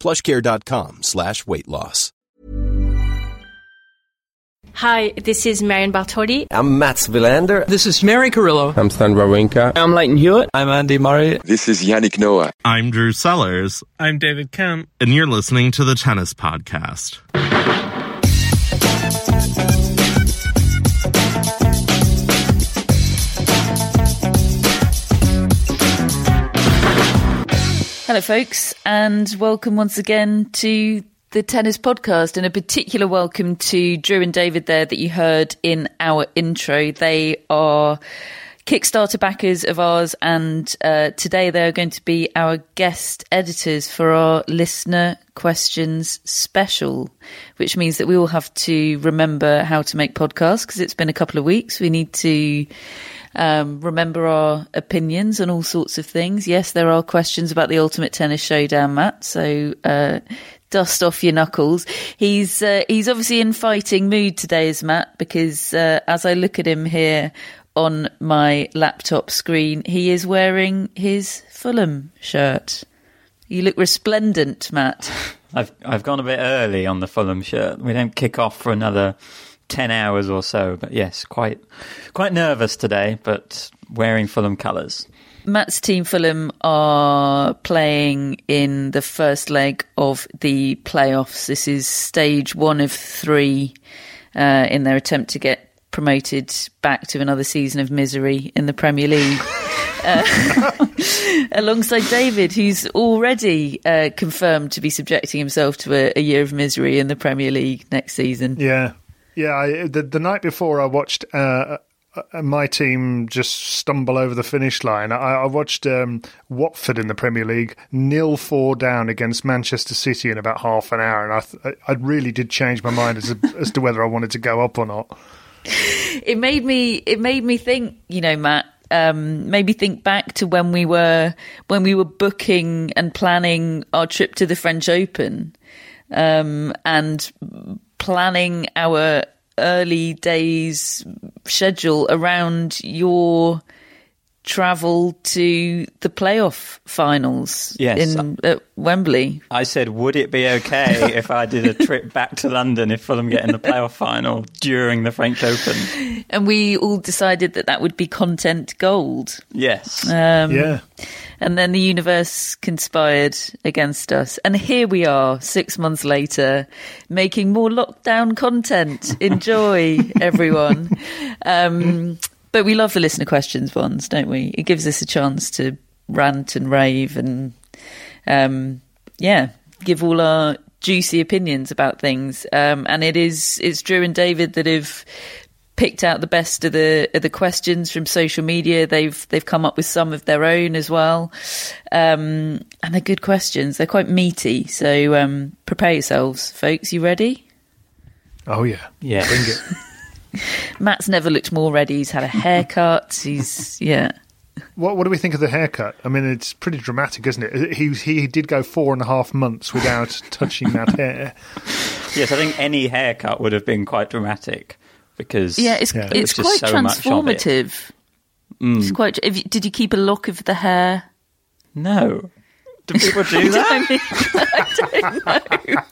plushcare.com slash weight loss. Hi, this is Marion Bartoli. I'm Mats Wilander. This is Mary Carillo. I'm Stan Wawrinka. I'm Lleyton Hewitt. I'm Andy Murray. This is Yannick Noah. I'm Drew Sellers. I'm David Kemp. And you're listening to the Tennis Podcast. Hello, folks, and welcome once again to the Tennis Podcast, and a particular welcome to Drew and David there that you heard in our intro. They are Kickstarter backers of ours, and uh, today they are going to be our guest editors for our listener questions special, which means that we will have to remember how to make podcasts because it's been a couple of weeks. We need to um, remember our opinions and all sorts of things. Yes, there are questions about the Ultimate Tennis Showdown, Matt. So uh, dust off your knuckles. He's uh, he's obviously in fighting mood today, is Matt, because uh, as I look at him here on my laptop screen, he is wearing his Fulham shirt. You look resplendent, Matt. I've I've gone a bit early on the Fulham shirt. We don't kick off for another 10 hours or so. But yes, quite quite nervous today, but wearing Fulham colours. Matt's team Fulham are playing in the first leg of the playoffs. This is stage one of three uh, in their attempt to get promoted back to another season of misery in the Premier League. uh, alongside David, who's already uh, confirmed to be subjecting himself to a, a, year of misery in the Premier League next season. Yeah, yeah, I, the the night before I watched uh, uh, my team just stumble over the finish line. I, I watched um, Watford in the Premier League nil four down against Manchester City in about half an hour, and I I really did change my mind as as to whether I wanted to go up or not. It made me it made me think, you know, Matt. Um, maybe think back to when we were when we were booking and planning our trip to the French Open, um, and planning our early days schedule around your travel to the playoff finals yes. in at Wembley. I said, would it be okay if I did a trip back to London if Fulham get in the playoff final during the French Open? And we all decided that that would be content gold. Yes. Um, yeah. And then the universe conspired against us. And here we are, six months later, making more lockdown content. Enjoy, everyone. Um, but we love the listener questions ones, don't we? It gives us a chance to rant and rave and, um, yeah, give all our juicy opinions about things. Um, and it is, it's Drew and David that have picked out the best of the of the questions from social media. They've they've come up with some of their own as well, um, and they're good questions. They're quite meaty, so um, prepare yourselves, folks. You ready? Oh yeah, yeah. Bring it. Matt's never looked more ready. He's had a haircut. He's yeah. What what do we think of the haircut? I mean, it's pretty dramatic, isn't it? He he did go four and a half months without touching that hair. Yes, I think any haircut would have been quite dramatic because yeah, it's yeah, it's quite so transformative. It. Mm. It's quite. You, did you keep a lock of the hair? No. Do people do that? I don't know.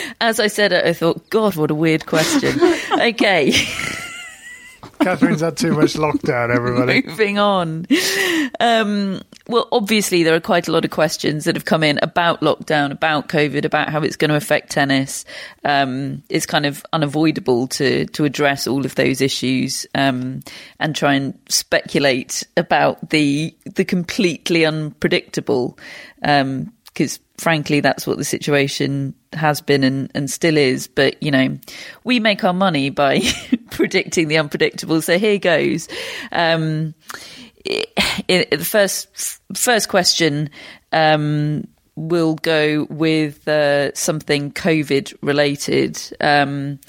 As I said I thought, God, what a weird question. okay. Catherine's had too much lockdown, everybody. Moving on. Um, well, obviously, there are quite a lot of questions that have come in about lockdown, about COVID, about how it's going to affect tennis. Um, it's kind of unavoidable to to address all of those issues um, and try and speculate about the the completely unpredictable. Because frankly, that's what the situation has been and, and still is. But you know, we make our money by predicting the unpredictable. So here goes. Um, it, the first first question um, will go with uh, something COVID related. Um,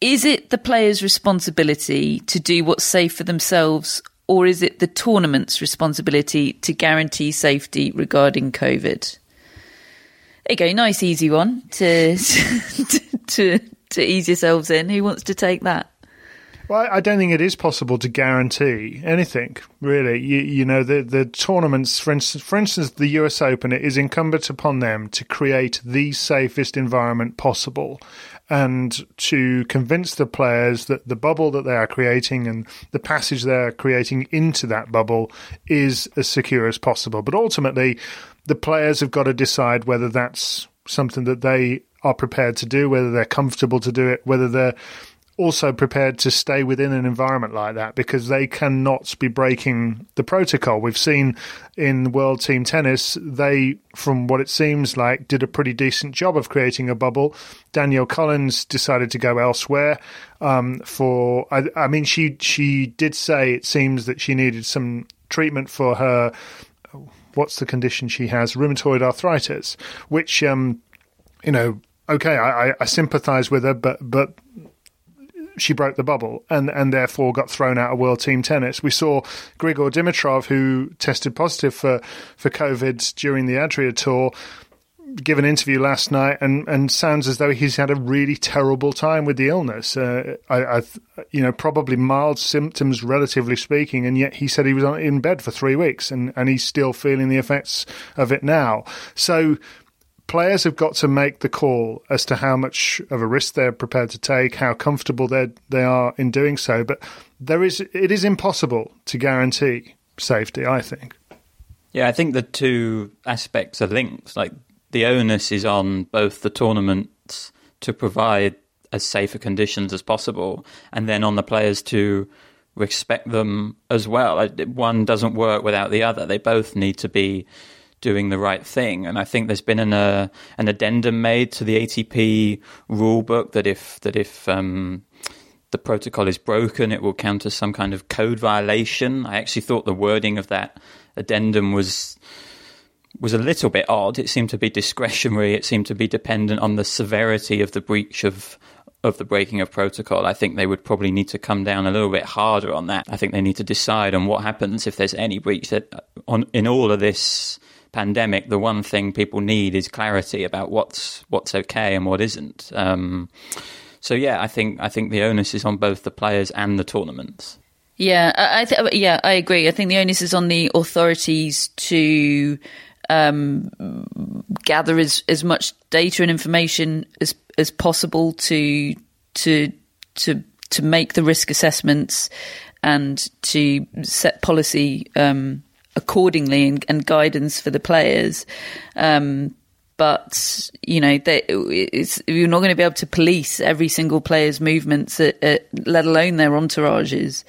is it the players' responsibility to do what's safe for themselves, or is it the tournament's responsibility to guarantee safety regarding COVID? There you go, nice easy one to to to ease yourselves in. Who wants to take that? Well, I don't think it is possible to guarantee anything, really. You, you know, the, the tournaments, for instance, for instance, the US Open, it is incumbent upon them to create the safest environment possible and to convince the players that the bubble that they are creating and the passage they're creating into that bubble is as secure as possible. But ultimately, the players have got to decide whether that's something that they are prepared to do, whether they're comfortable to do it, whether they're also prepared to stay within an environment like that because they cannot be breaking the protocol. We've seen in World Team Tennis, they, from what it seems like, did a pretty decent job of creating a bubble. Danielle Collins decided to go elsewhere. Um, for, I, I mean, she she did say it seems that she needed some treatment for her. What's the condition she has? Rheumatoid arthritis, which, um, you know, okay, I, I sympathise with her, but but she broke the bubble and, and therefore got thrown out of world team tennis. We saw Grigor Dimitrov, who tested positive for, for COVID during the Adria Tour, give an interview last night and, and sounds as though he's had a really terrible time with the illness. Uh, I, I, you know, probably mild symptoms, relatively speaking, and yet he said he was in bed for three weeks and, and he's still feeling the effects of it now. So players have got to make the call as to how much of a risk they're prepared to take, how comfortable they they are in doing so. But there is it is impossible to guarantee safety. I think. Yeah, I think the two aspects are linked. Like the onus is on both the tournaments to provide as safer conditions as possible, and then on the players to respect them as well. One doesn't work without the other. They both need to be doing the right thing. And I think there's been an uh, an addendum made to the ATP rule book that if that if um, the protocol is broken, it will count as some kind of code violation. I actually thought the wording of that addendum was was a little bit odd. It seemed to be discretionary. It seemed to be dependent on the severity of the breach of of the breaking of protocol. I think they would probably need to come down a little bit harder on that. I think they need to decide on what happens if there's any breach that on in all of this pandemic, the one thing people need is clarity about what's what's okay and what isn't. Um, so yeah, I think I think the onus is on both the players and the tournaments. Yeah, I th- yeah, I agree. I think the onus is on the authorities to um, gather as, as much data and information as as possible to to to to make the risk assessments and to set policy um, accordingly and, and guidance for the players. Um, but you know, they, you're not going to be able to police every single player's movements, at, at, let alone their entourages,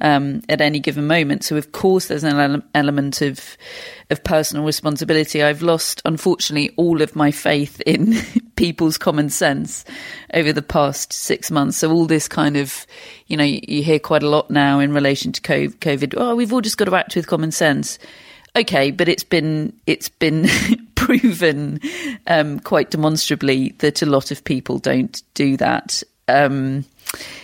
um, at any given moment. So, of course, there's an ele- element of of personal responsibility. I've lost, unfortunately, all of my faith in people's common sense over the past six months. So, all this kind of, you know, you, you hear quite a lot now in relation to COVID. Oh, we've all just got to act with common sense okay, but it's been it's been proven um, quite demonstrably that a lot of people don't do that. Um,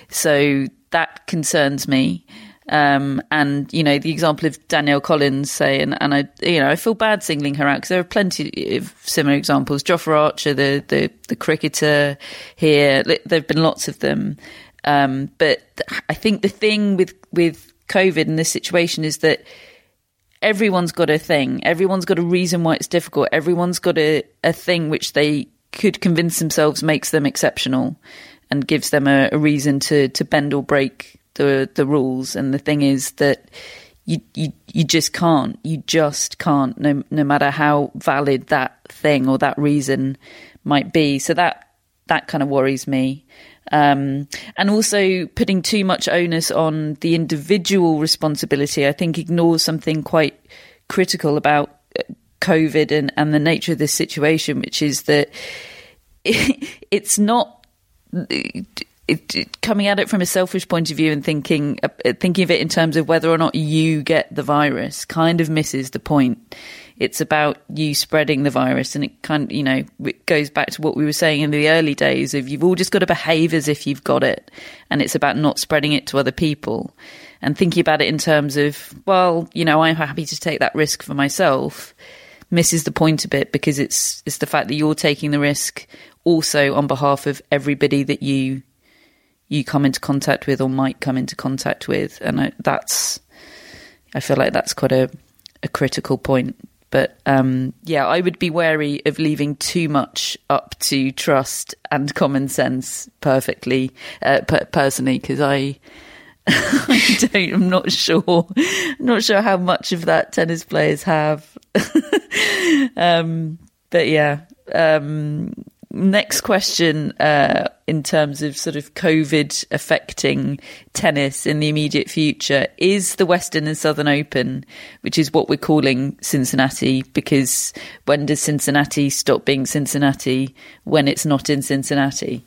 so that concerns me. Um, and you know the example of Danielle Collins say, and, and I you know I feel bad singling her out because there are plenty of similar examples. Jofra Archer, the the, the cricketer here, there've been lots of them. Um, but I think the thing with with COVID and this situation is that everyone's got a thing. Everyone's got a reason why it's difficult. Everyone's got a, a thing which they could convince themselves makes them exceptional and gives them a, a reason to, to bend or break the the rules, and the thing is that you you you just can't. You just can't. No no matter how valid that thing or that reason might be. So that that kind of worries me. Um, and also putting too much onus on the individual responsibility, I think, ignores something quite critical about uh, COVID and, and the nature of this situation, which is that it, it's not it, it, coming at it from a selfish point of view and thinking uh, thinking of it in terms of whether or not you get the virus kind of misses the point. It's about you spreading the virus, and it kind of, you know it goes back to what we were saying in the early days of you've all just got to behave as if you've got it, and it's about not spreading it to other people, and thinking about it in terms of well, you know, I'm happy to take that risk for myself misses the point a bit because it's it's the fact that you're taking the risk also on behalf of everybody that you you come into contact with or might come into contact with, and I, that's I feel like that's quite a a critical point. But um, yeah, I would be wary of leaving too much up to trust and common sense. Perfectly, uh, per- personally, because I. I don't. I'm not sure. not sure how much of that tennis players have. um, but yeah. Um, next question uh, in terms of sort of COVID affecting tennis in the immediate future is the Western and Southern Open, which is what we're calling Cincinnati, because when does Cincinnati stop being Cincinnati when it's not in Cincinnati?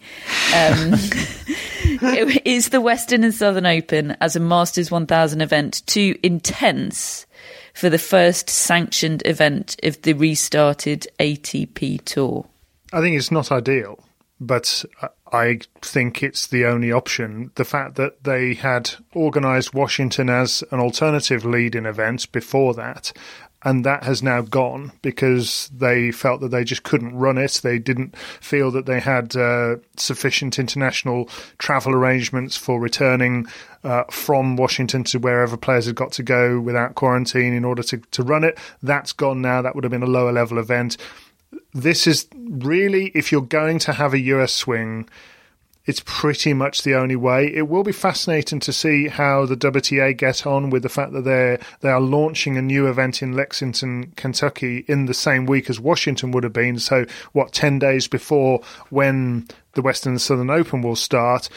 Um, is the Western and Southern Open as a Masters 1000 event too intense? For the first sanctioned event of the restarted ATP Tour. I think it's not ideal, but I think it's the only option. The fact that they had organised Washington as an alternative lead in events before that, and that has now gone because they felt that they just couldn't run it. They didn't feel that they had uh, sufficient international travel arrangements for returning uh, from Washington to wherever players had got to go without quarantine in order to, to run it. That's gone now. That would have been a lower level event this is really, if you're going to have a US swing, it's pretty much the only way. It will be fascinating to see how the WTA get on with the fact that they they are launching a new event in Lexington, Kentucky, in the same week as Washington would have been. So, what ten days before when the Western and Southern Open will start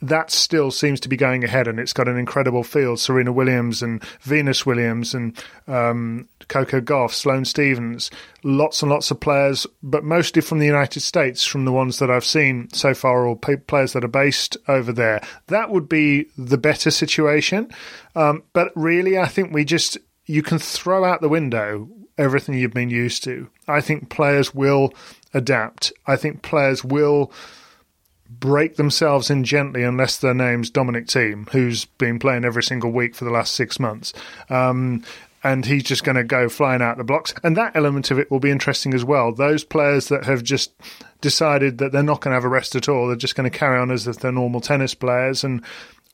that still seems to be going ahead, and it's got an incredible field. Serena Williams and Venus Williams and um, Coco Gauff, Sloane Stevens, lots and lots of players, but mostly from the United States, from the ones that I've seen so far, or players that are based over there. That would be the better situation. Um, but really, I think we just you can throw out the window everything you've been used to. I think players will adapt. I think players will break themselves in gently unless their name's Dominic Thiem, who's been playing every single week for the last six months. Um, and he's just going to go flying out the blocks. And that element of it will be interesting as well. Those players that have just decided that they're not going to have a rest at all, they're just going to carry on as if they're normal tennis players, and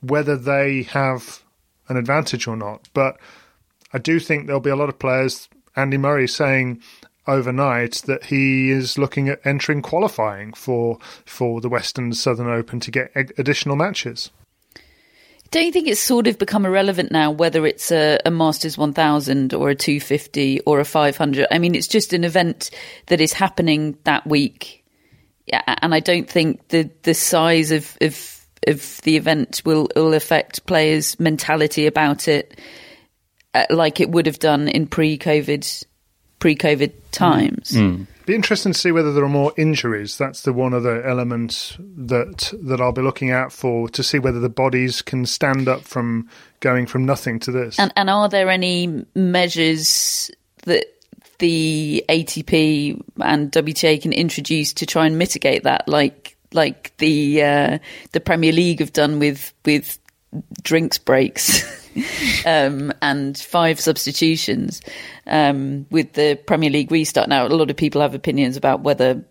whether they have an advantage or not. But I do think there'll be a lot of players. Andy Murray saying overnight that he is looking at entering qualifying for for the Western Southern Open to get additional matches. Don't you think it's sort of become irrelevant now whether it's a, a, Masters 1000 or a 250 or a 500? I mean, it's just an event that is happening that week. Yeah, and I don't think the, the size of, of, of the event will, will affect players' mentality about it uh, like it would have done in pre COVID pre-COVID times. Mm. Be interesting to see whether there are more injuries. That's the one other element that that I'll be looking out for to see whether the bodies can stand up from going from nothing to this. And, and are there any measures that the ATP and WTA can introduce to try and mitigate that, like like the uh, the Premier League have done with with drinks breaks um, and five substitutions um, with the Premier League restart. Now, a lot of people have opinions about whether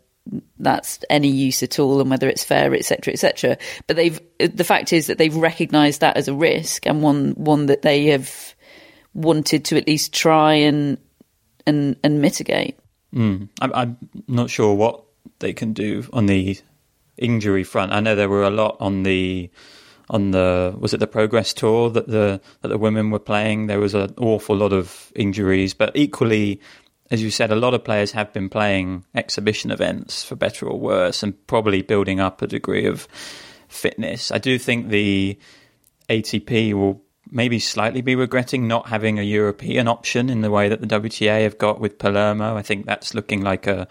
that's any use at all and whether it's fair, etc., etc. But they've the fact is that they've recognised that as a risk and one one that they have wanted to at least try and and and mitigate. Mm. I'm, I'm not sure what they can do on the injury front. I know there were a lot on the on the was it the Progress Tour that the that the women were playing. There was an awful lot of injuries, but equally, as you said, a lot of players have been playing exhibition events for better or worse, and probably building up a degree of fitness. I do think the ATP will maybe slightly be regretting not having a European option in the way that the WTA have got with Palermo. I think that's looking like a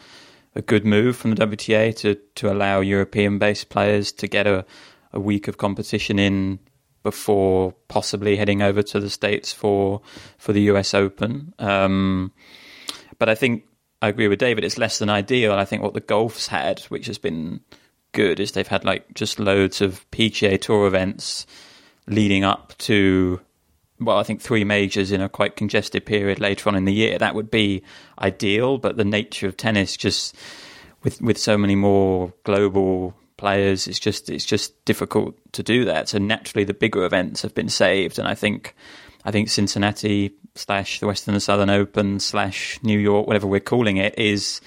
a good move from the WTA to to allow European based players to get a a week of competition in before possibly heading over to the states for for the US Open. Um, but I think I agree with David. It's less than ideal. I think what the golf's had, which has been good, is they've had like just loads of PGA Tour events leading up to. Well, I think three majors in a quite congested period later on in the year. That would be ideal, but the nature of tennis just with with so many more global players. It's just it's just difficult to do that. So naturally, the bigger events have been saved, and I think I think Cincinnati slash the Western and Southern Open slash New York, whatever we're calling it, is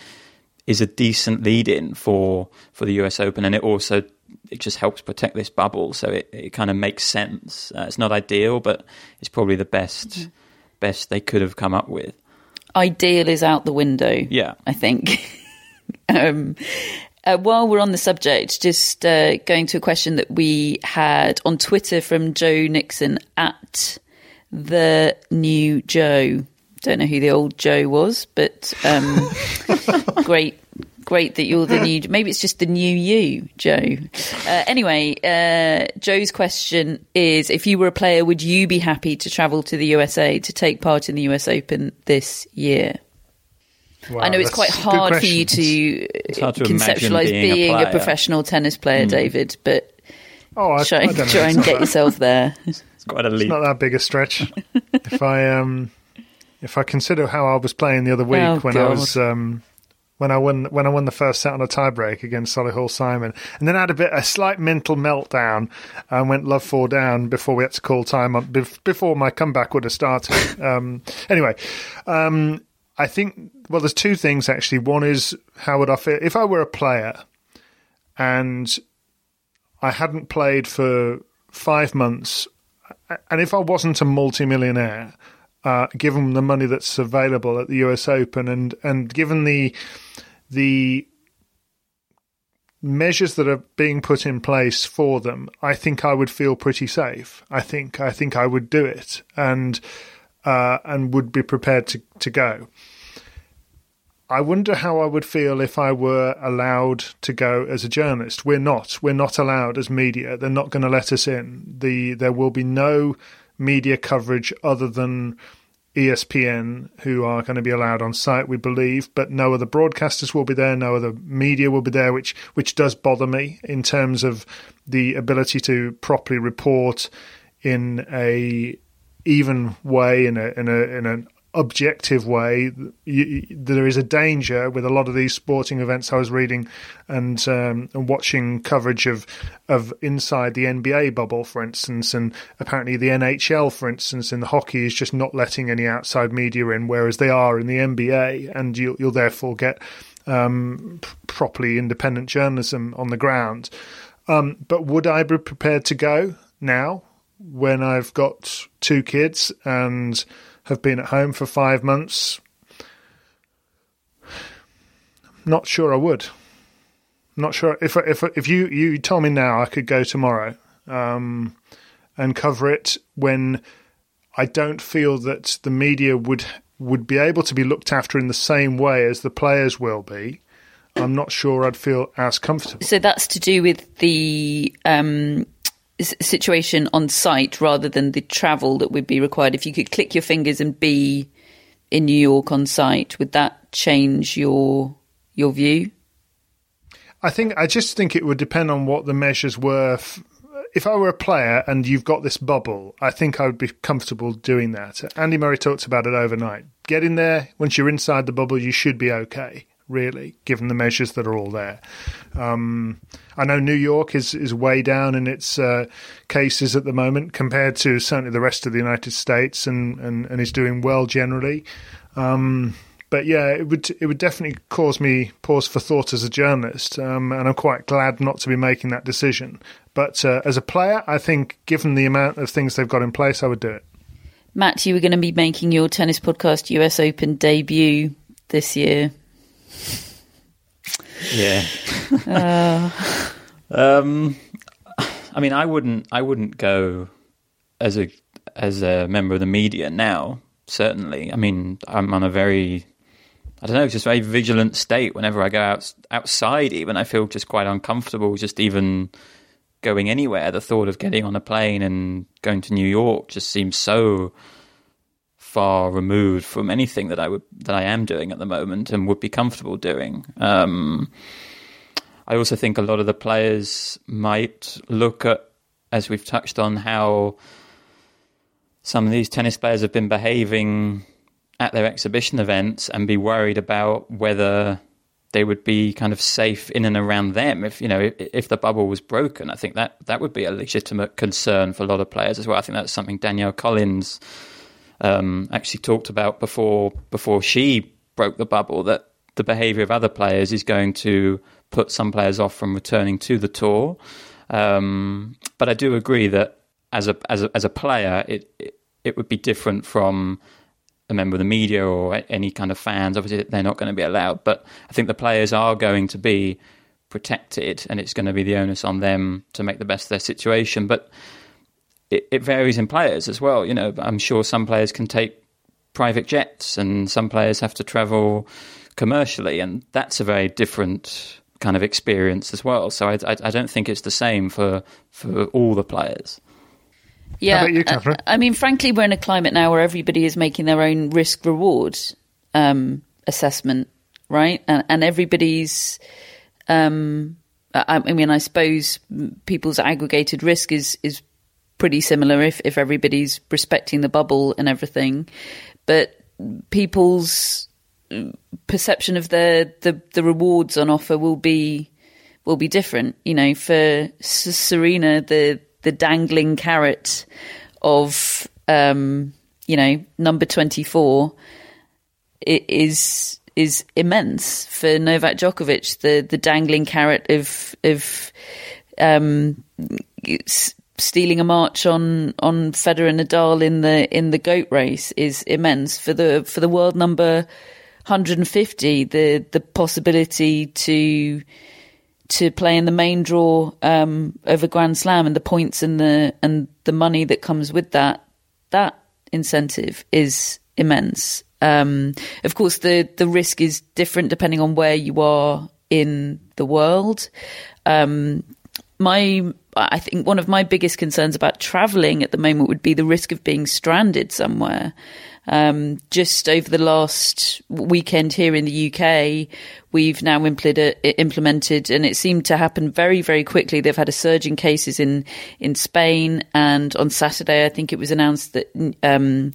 is a decent lead in for for the US Open, and it also it just helps protect this bubble. So it, it kind of makes sense. Uh, it's not ideal, but it's probably the best mm-hmm. best they could have come up with. Ideal is out the window. Yeah, I think. um, uh, while we're on the subject, just uh, going to a question that we had on Twitter from Joe Nixon at the new Joe. Don't know who the old Joe was, but um, great, great that you're the new. Maybe it's just the new you, Joe. Uh, anyway, uh, Joe's question is: If you were a player, would you be happy to travel to the USA to take part in the US Open this year? Wow, I know it's quite hard for you to, to conceptualize being, being a, a, professional tennis player, mm. David, but oh, I, try, I try and get that. yourself there. It's quite a leap. It's not that big a stretch. if I um, if I consider how I was playing the other week oh, when God. I was um, when I won when I won the first set on a tiebreak against Solihull Simon, and then I had a bit a slight mental meltdown and went love four down before we had to call time on before my comeback would have started. um, anyway, um, I think well, there's two things actually. One is how would I feel if I were a player and I hadn't played for five months, and if I wasn't a multimillionaire, uh, given the money that's available at the US Open, and and given the the measures that are being put in place for them, I think I would feel pretty safe. I think I think I would do it, and uh, and would be prepared to to go. I wonder how I would feel if I were allowed to go as a journalist. We're not. We're not allowed as media. They're not going to let us in. The there will be no media coverage other than ESPN, who are going to be allowed on site, we believe, but no other broadcasters will be there, no other media will be there, which which does bother me in terms of the ability to properly report in a even way in a in a in an objective way. You, there is a danger with a lot of these sporting events I was reading and, um, and watching coverage of of inside the NBA bubble, for instance, and apparently the NHL, for instance, in the hockey is just not letting any outside media in, whereas they are in the NBA, and you'll, you'll therefore get um, properly independent journalism on the ground. Um, but would I be prepared to go now when I've got two kids and have been at home for five months. Not sure I would. Not sure if if if you you told me now I could go tomorrow um, and cover it when I don't feel that the media would would be able to be looked after in the same way as the players will be. I'm not sure I'd feel as comfortable. So that's to do with the um, situation on site rather than the travel that would be required. If you could click your fingers and be in New York on site, would that change your your view? I think I just think it would depend on what the measures were. If I were a player and you've got this bubble, I think I would be comfortable doing that. Andy Murray talks about it overnight. Get in there. Once you're inside the bubble, you should be okay really, given the measures that are all there. Um, I know New York is, is way down in its uh, cases at the moment compared to certainly the rest of the United States and, and, and is doing well generally. Um, but yeah, it would it would definitely cause me pause for thought as a journalist, um, and I'm quite glad not to be making that decision. But uh, as a player, I think given the amount of things they've got in place, I would do it. Matt, you were going to be making your tennis podcast US Open debut this year. Yeah. uh. um, I mean, I wouldn't. I wouldn't go as a as a member of the media now. Certainly, I mean, I'm on a very I don't know, just very vigilant state whenever I go out outside. Even I feel just quite uncomfortable, just even going anywhere. The thought of getting on a plane and going to New York just seems so far removed from anything that I would that I am doing at the moment and would be comfortable doing. Um, I also think a lot of the players might look at, as we've touched on, how some of these tennis players have been behaving at their exhibition events and be worried about whether they would be kind of safe in and around them if you know if, if, the bubble was broken i think that that would be a legitimate concern for a lot of players as well i think that's something danielle collins um, actually talked about before before she broke the bubble that the behavior of other players is going to put some players off from returning to the tour um, but i do agree that as a as a, as a player it, it it would be different from a member of the media or any kind of fans. Obviously, they're not going to be allowed. But I think the players are going to be protected, and it's going to be the onus on them to make the best of their situation. But it, it varies in players as well. You know, I'm sure some players can take private jets, and some players have to travel commercially, and that's a very different kind of experience as well. So I, I, I don't think it's the same for for all the players. Yeah, you, I, I, mean, frankly, we're in a climate now where everybody is making their own risk reward um, assessment, right? And, and everybody's. Um, I, I, mean, I suppose people's aggregated risk is is pretty similar if if everybody's respecting the bubble and everything, but people's perception of the the, the rewards on offer will be will be different. You know, for Serena, the the dangling carrot of um, you know number twenty four is is immense for Novak Djokovic. The the dangling carrot of of um, stealing a march on on Federer and Nadal in the in the goat race is immense for the for the world number 150. The the possibility to to play in the main draw um, of a Grand Slam and the points and the and the money that comes with that that incentive is immense. Um, of course, the the risk is different depending on where you are in the world. Um, my I think one of my biggest concerns about traveling at the moment would be the risk of being stranded somewhere. Um, just over the last weekend here in the UK, we've now implemented, and it seemed to happen very, very quickly. They've had a surge in cases in in Spain, and on Saturday, I think it was announced that. Um,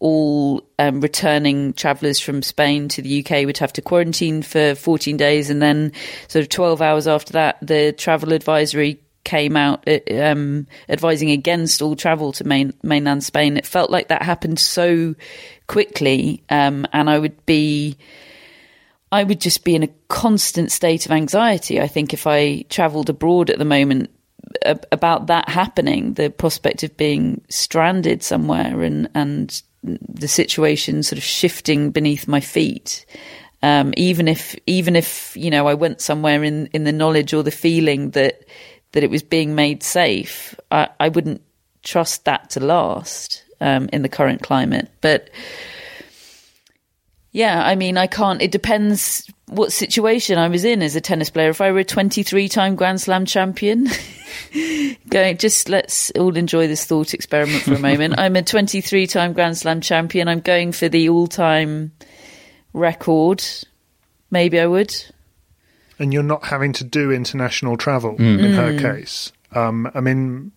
all um, returning travellers from Spain to the UK would have to quarantine for 14 days, and then sort of 12 hours after that, the travel advisory came out uh, um, advising against all travel to main, mainland Spain. It felt like that happened so quickly, um, and I would be. I would just be in a constant state of anxiety. I think if I travelled abroad at the moment about that happening, the prospect of being stranded somewhere and and the situation sort of shifting beneath my feet. Um, even if even if you know I went somewhere in in the knowledge or the feeling that that it was being made safe, I, I wouldn't trust that to last um, in the current climate. But yeah, I mean, I can't. It depends what situation I was in as a tennis player. If I were a 23 time Grand Slam champion, going, just let's all enjoy this thought experiment for a moment. I'm a 23 time Grand Slam champion. I'm going for the all time record. Maybe I would and you're not having to do international travel mm. in her mm. case. Um, I mean,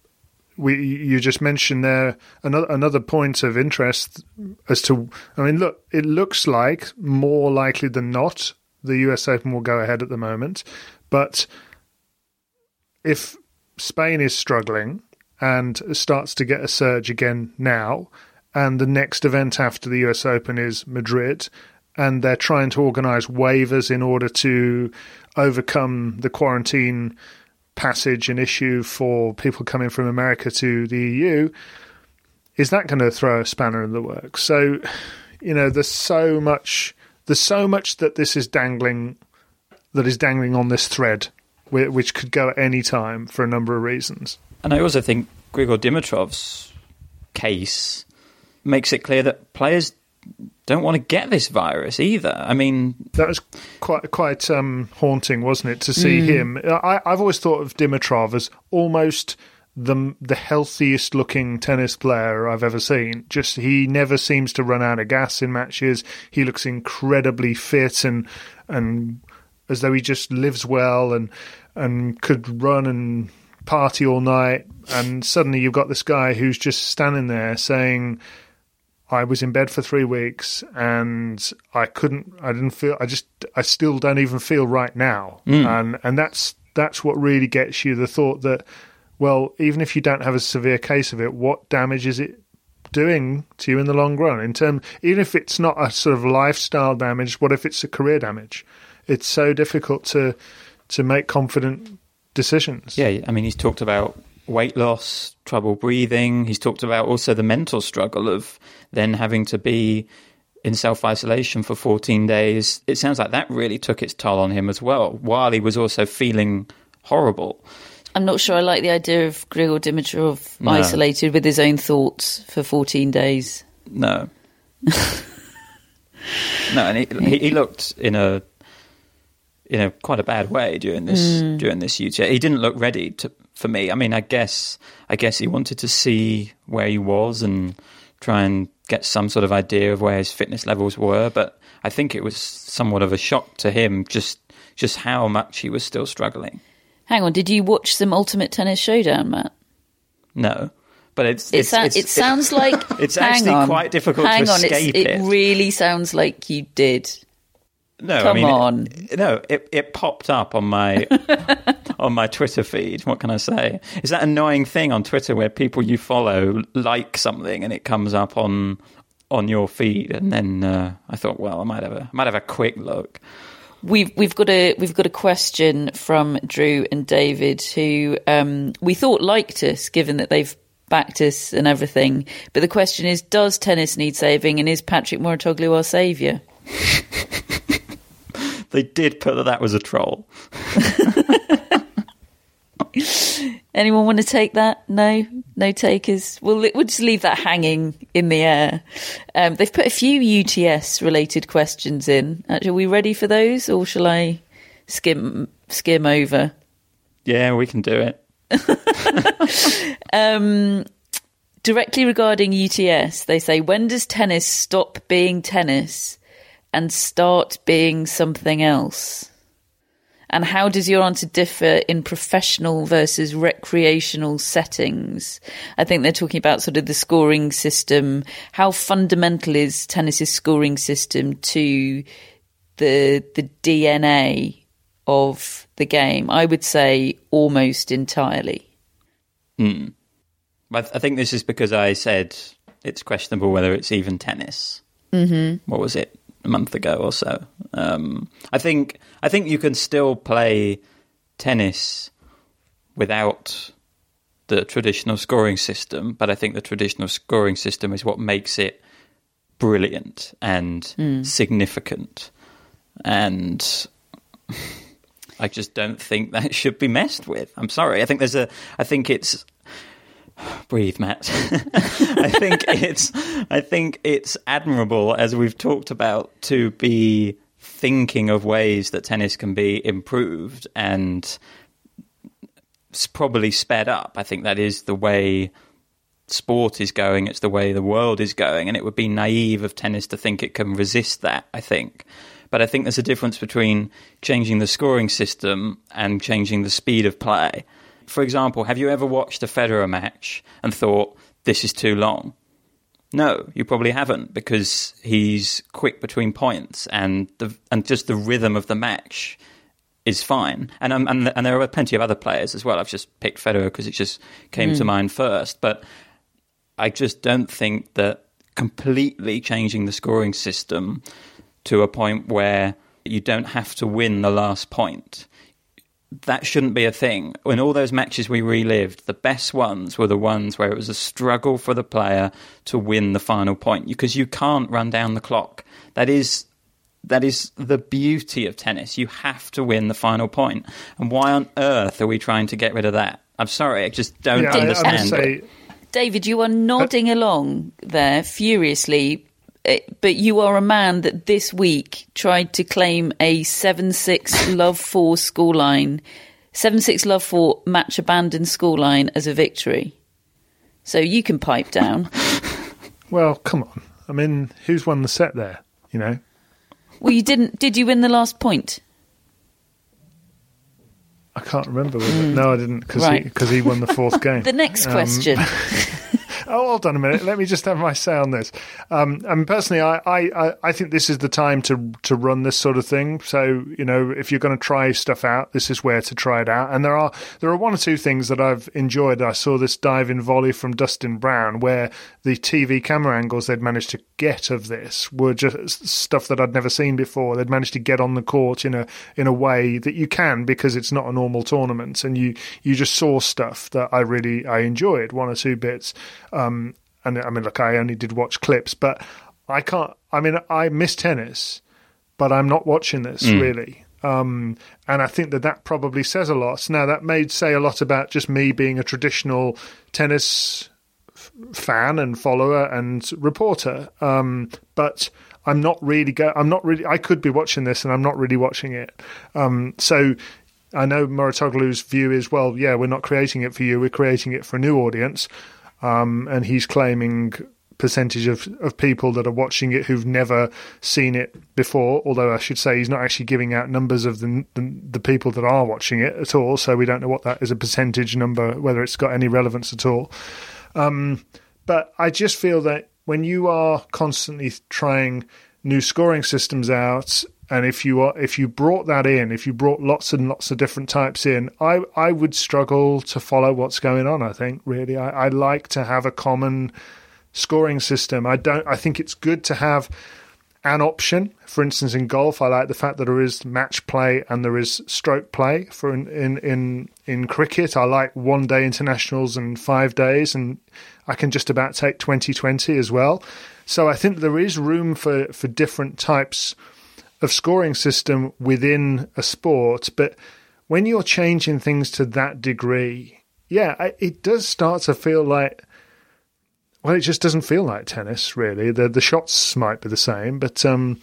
we you just mentioned there another another point of interest as to. I mean, look, it looks like more likely than not the U.S. Open will go ahead at the moment, but if Spain is struggling and starts to get a surge again now, and the next event after the U.S. Open is Madrid, and they're trying to organise waivers in order to overcome the quarantine passage and issue for people coming from America to the EU, is that going to throw a spanner in the works? So, you know, there's so much, there's so much that this is dangling, that is dangling on this thread, which could go at any time for a number of reasons. And I also think Grigor Dimitrov's case makes it clear that players don't want to get this virus either. I mean, that was quite quite um, haunting, wasn't it, to see mm. him? I, I've always thought of Dimitrov as almost the the healthiest looking tennis player I've ever seen. Just he never seems to run out of gas in matches. He looks incredibly fit and and as though he just lives well and and could run and party all night. And suddenly you've got this guy who's just standing there saying I was in bed for three weeks and I couldn't, I didn't feel, I just, I still don't even feel right now. Mm. And, and that's, that's what really gets you the thought that, well, even if you don't have a severe case of it, what damage is it doing to you in the long run? In terms, even if it's not a sort of lifestyle damage, what if it's a career damage? It's so difficult to, to make confident decisions. Yeah. I mean, he's talked about weight loss, trouble breathing. He's talked about also the mental struggle of then having to be in self isolation for 14 days. It sounds like that really took its toll on him as well, while he was also feeling horrible. I'm not sure I like the idea of Grigor Dimitrov no. isolated with his own thoughts for 14 days. No. no, and he, he looked in a in a quite a bad way during this mm. during this UTI. He didn't look ready to for me. I mean, I guess I guess he wanted to see where he was and try and get some sort of idea of where his fitness levels were. But I think it was somewhat of a shock to him just just how much he was still struggling. Hang on, did you watch some Ultimate Tennis Showdown, Matt? No. But it's, it's, it's, it's sounds like it's actually on, quite difficult hang to on, escape it. It really sounds like you did. No, Come I mean, on. It, no, it, it popped up on my on my Twitter feed. What can I say? Is that annoying thing on Twitter where people you follow like something and it comes up on on your feed, and then uh, I thought, well, I might have a I might have a quick look. We've we've got a we've got a question from Drew and David who um, we thought liked us, given that they've backed us and everything. But the question is, does tennis need saving, and is Patrick Mouratoglou our saviour? they did put that that was a troll. Anyone want to take that? No, no takers. We'll we'll just leave that hanging in the air. Um, they've put a few UTS related questions in. Actually, are we ready for those, or shall I skim skim over? Yeah, we can do it. um, directly regarding UTS, they say, when does tennis stop being tennis and start being something else? And how does your answer differ in professional versus recreational settings? I think they're talking about sort of the scoring system. How fundamental is tennis's scoring system to the the DNA of the game? I would say almost entirely. Hmm. I think this is because I said it's questionable whether it's even tennis. Mm-hmm. What was it? A month ago or so. Um, I think I think you can still play tennis without the traditional scoring system, but I think the traditional scoring system is what makes it brilliant and mm. significant. And I just don't think that should be messed with. I'm sorry. I think there's a. I think it's breathe, Matt. I think it's I think it's admirable, as we've talked about, to be thinking of ways that tennis can be improved and probably sped up. I think that is the way sport is going. It's the way the world is going, and it would be naive of tennis to think it can resist that. I think. But I think there's a difference between changing the scoring system and changing the speed of play for example, have you ever watched a Federer match and thought, this is too long? No, you probably haven't because he's quick between points and the and just the rhythm of the match is fine. And um, and and there are plenty of other players as well. I've just picked Federer because it just came mm. to mind first, but I just don't think that completely changing the scoring system to a point where you don't have to win the last point. That shouldn't be a thing. In all those matches we relived, the best ones were the ones where it was a struggle for the player to win the final point because you can't run down the clock. That is that is the beauty of tennis. You have to win the final point. And why on earth are we trying to get rid of that? I'm sorry, I just don't Yeah, I- I understand. say. David, you are nodding along there furiously, but you are a man that this week tried to claim a 7 6 Love 4 scoreline, 7 6 Love 4 match abandoned scoreline as a victory. So you can pipe down. well, come on. I mean, who's won the set there? You know, Well, you didn't. Did you win the last point? I can't remember. It? No, I didn't because Right. he, he won the fourth game. The next Um, question. Oh, hold on a minute. Let me just have my say on this. Um, mean, personally, I, I, I- I think this is the time to to run this sort of thing. So, you know, if you're going to try stuff out, this is where to try it out. And there are there are one or two things that I've enjoyed. I saw this dive in volley from Dustin Brown, where the TV camera angles they'd managed to get of this were just stuff that I'd never seen before. They'd managed to get on the court in a in a way that you can because it's not a normal tournament, and you you just saw stuff that I really I enjoyed. One or two bits. Um, and I mean, look, I only did watch clips, but I can't. I mean, I miss tennis, but I'm not watching this really. Um, and I think that that probably says a lot. Now, that may say a lot about just me being a traditional tennis f- fan and follower and reporter. Um, but I'm not really. Go- I'm not really. I could be watching this, and I'm not really watching it. Um, so. I know Mouratoglou's view is, well, yeah, we're not creating it for you, we're creating it for a new audience um, and he's claiming percentage of, of people that are watching it who've never seen it before. Although I should say he's not actually giving out numbers of the, the the people that are watching it at all, so we don't know what that is a percentage number, whether it's got any relevance at all. Um, but I just feel that when you are constantly trying new scoring systems out and if you are if you brought that in if you brought lots and lots of different types in i i would struggle to follow what's going on i think really. I, I like to have a common scoring system. I don't i think it's good to have an option. For instance in golf i like the fact that there is match play and there is stroke play for in in in, in cricket. I like one day internationals and five days and i can just about take 2020 as well. So i think there is room for for different types of scoring system within a sport, but when you're changing things to that degree, yeah, it does start to feel like. Well, it just doesn't feel like tennis, really. The the shots might be the same, but um,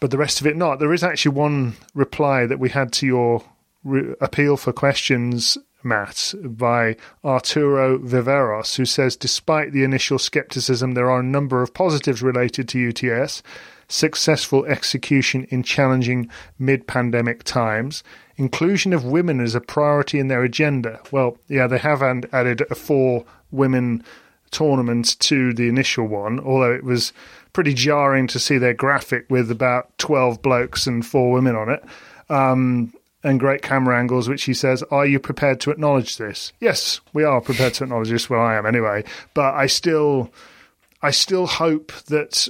but the rest of it not. There is actually one reply that we had to your re- appeal for questions, Matt, by Arturo Viveros, who says, despite the initial skepticism, there are a number of positives related to UTS successful execution in challenging mid pandemic times, inclusion of women as a priority in their agenda. Well, yeah, they have added a four women tournament to the initial one, although it was pretty jarring to see their graphic with about 12 blokes and four women on it. Um, and great camera angles, which he says, Are you prepared to acknowledge this? Yes, we are prepared to acknowledge this. Well, I am anyway. But I still, I still hope that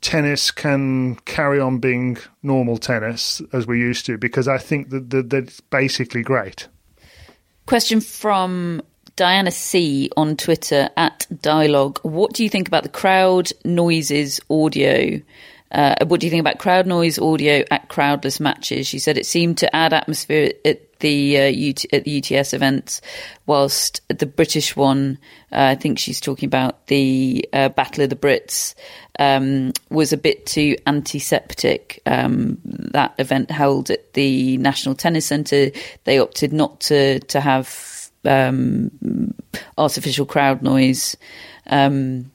tennis can carry on being normal tennis as we used to because I think that, that, that it's basically great. Question from Diana C on Twitter at Dialogue. What do you think about the crowd noises audio? Uh, what do you think about crowd noise audio at crowdless matches? She said it seemed to add atmosphere at the uh, UT, at the UTS events, whilst the British one, uh, I think she's talking about the uh, Battle of the Brits, um, was a bit too antiseptic. Um, that event held at the National Tennis Centre, they opted not to to have um, artificial crowd noise um,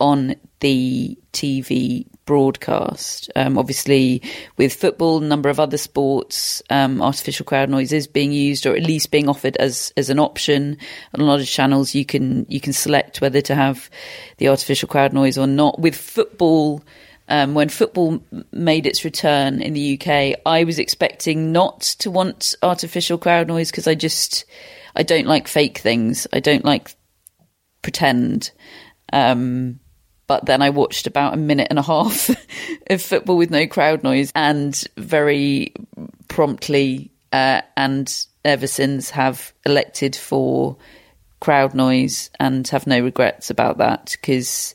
on the TV broadcast. Um, obviously, with football, a number of other sports, um, artificial crowd noise is being used, or at least being offered as as an option. On a lot of channels, you can you can select whether to have the artificial crowd noise or not. With football. Um, when football made its return in the UK, I was expecting not to want artificial crowd noise because I just I don't like fake things. I don't like pretend. Um, but then I watched about a minute and a half of football with no crowd noise, and very promptly uh, and ever since have elected for crowd noise and have no regrets about that because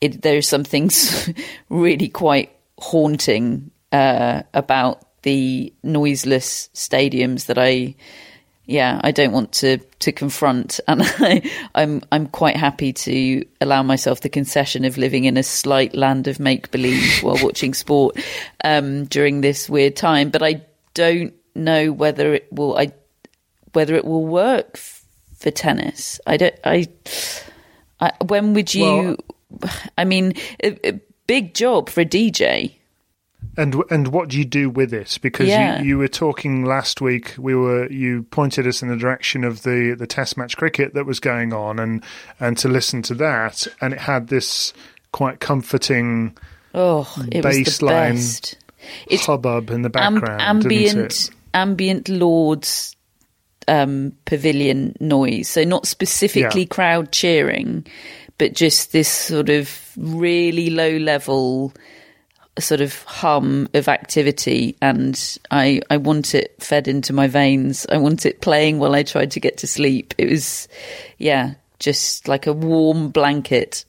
there's some things really quite haunting uh, about the noiseless stadiums that I yeah, I don't want to to confront, and I, I'm I'm quite happy to allow myself the concession of living in a slight land of make believe while watching sport um, during this weird time. But I don't know whether it will I whether it will work for tennis. I don't. I, I when would you? Well, I mean, a, a big job for a DJ. And and what do you do with it? Because yeah. you, you were talking last week. We were you pointed us in the direction of the, the Test match cricket that was going on, and and to listen to that, and it had this quite comforting oh, it baseline was it's hubbub in the background, amb- ambient ambient Lord's um, pavilion noise. So not specifically yeah. crowd cheering, but just this sort of really low level sort of hum of activity and I, I want it fed into my veins. I want it playing while I tried to get to sleep. It was, yeah, just like a warm blanket.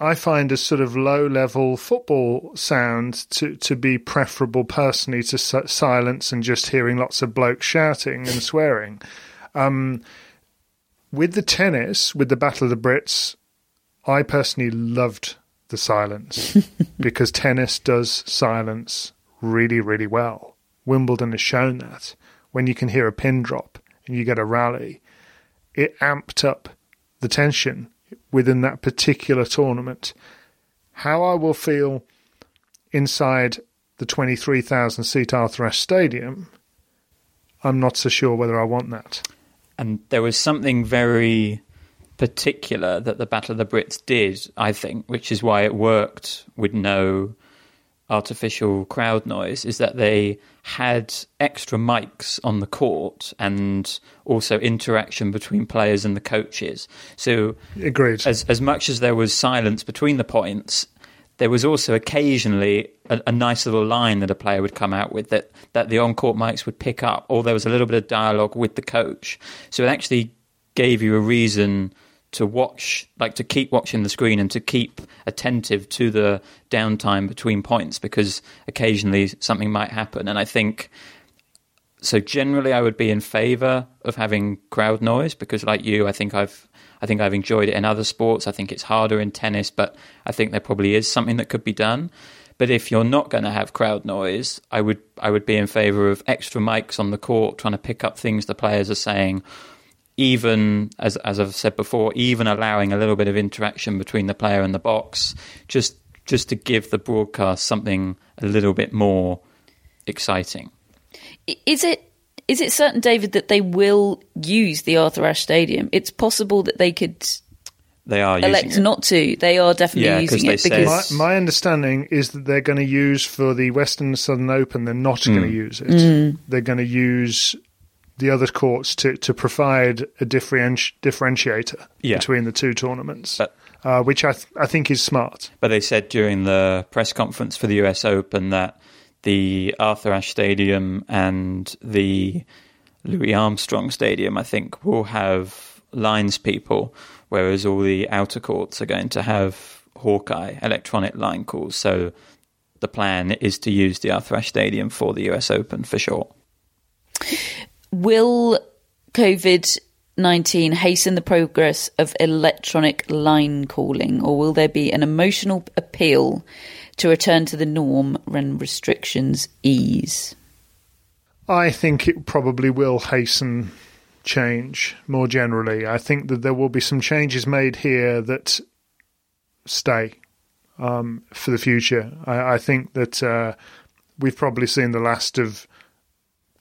I find a sort of low level football sound to, to be preferable personally to silence and just hearing lots of blokes shouting and swearing. Um, with the tennis, with the Battle of the Brits, I personally loved the silence because tennis does silence really, really well. Wimbledon has shown that. When you can hear a pin drop and you get a rally, it amped up the tension within that particular tournament. How I will feel inside the 23,000 seat Arthur Ashe Stadium, I'm not so sure whether I want that. And there was something very particular that the Battle of the Brits did, I think, which is why it worked with no artificial crowd noise is that they had extra mics on the court and also interaction between players and the coaches. So, agreed. As as much as there was silence between the points, there was also occasionally a, a, nice little line that a player would come out with that, that the on court mics would pick up, or there was a little bit of dialogue with the coach. So it actually gave you a reason to watch, like to keep watching the screen and to keep attentive to the downtime between points because occasionally something might happen. And I think so. Generally, I would be in favour of having crowd noise because, like you, I think I've I think I've enjoyed it in other sports. I think it's harder in tennis, but I think there probably is something that could be done. But if you're not going to have crowd noise, I would I would be in favour of extra mics on the court trying to pick up things the players are saying even as as I've said before, even allowing a little bit of interaction between the player and the box, just just to give the broadcast something a little bit more exciting. Is it is it certain, David, that they will use the Arthur Ashe Stadium? It's possible that they could. They are elect not to. They are definitely yeah, using it because my, my, understanding is that they're going to use for the Western Southern Open. They're not mm. going to use it. Mm. They're going to use the other courts to, to provide a differenti- differentiator yeah. between the two tournaments, but, uh, which I, th- I think is smart. But they said during the press conference for the US Open that the Arthur Ashe Stadium and the Louis Armstrong Stadium, I think, will have lines people, whereas all the outer courts are going to have Hawkeye electronic line calls. So the plan is to use the Arthur Ashe Stadium for the US Open for sure. Will COVID 19 hasten the progress of electronic line calling, or will there be an emotional appeal to return to the norm when restrictions ease? I think it probably will hasten change more generally. I think that there will be some changes made here that stay um, for the future. I, I think that uh, we've probably seen the last of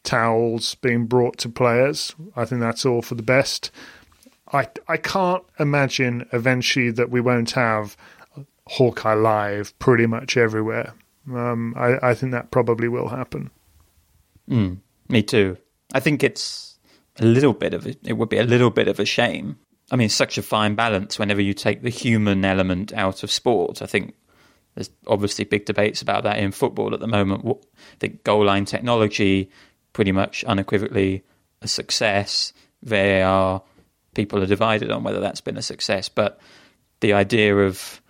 towels being brought to players. I think that's all for the best. I I can't imagine eventually that we won't have Hawkeye live pretty much everywhere. Um, I, I think that probably will happen. Mm, me too. I think it's a little bit of a, it would be a little bit of a shame I mean, such a fine balance whenever you take the human element out of sport. I think there's obviously big debates about that in football at the moment. I think goal line technology, pretty much unequivocally a success. VAR, people are divided on whether that's been a success. But the idea of,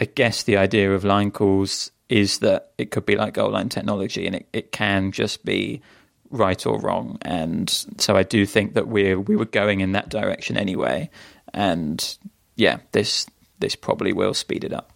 I guess, the idea of line calls is that it could be like goal line technology and it, it can just be right or wrong. And so I do think that we we were going in that direction anyway. And yeah, this this probably will speed it up.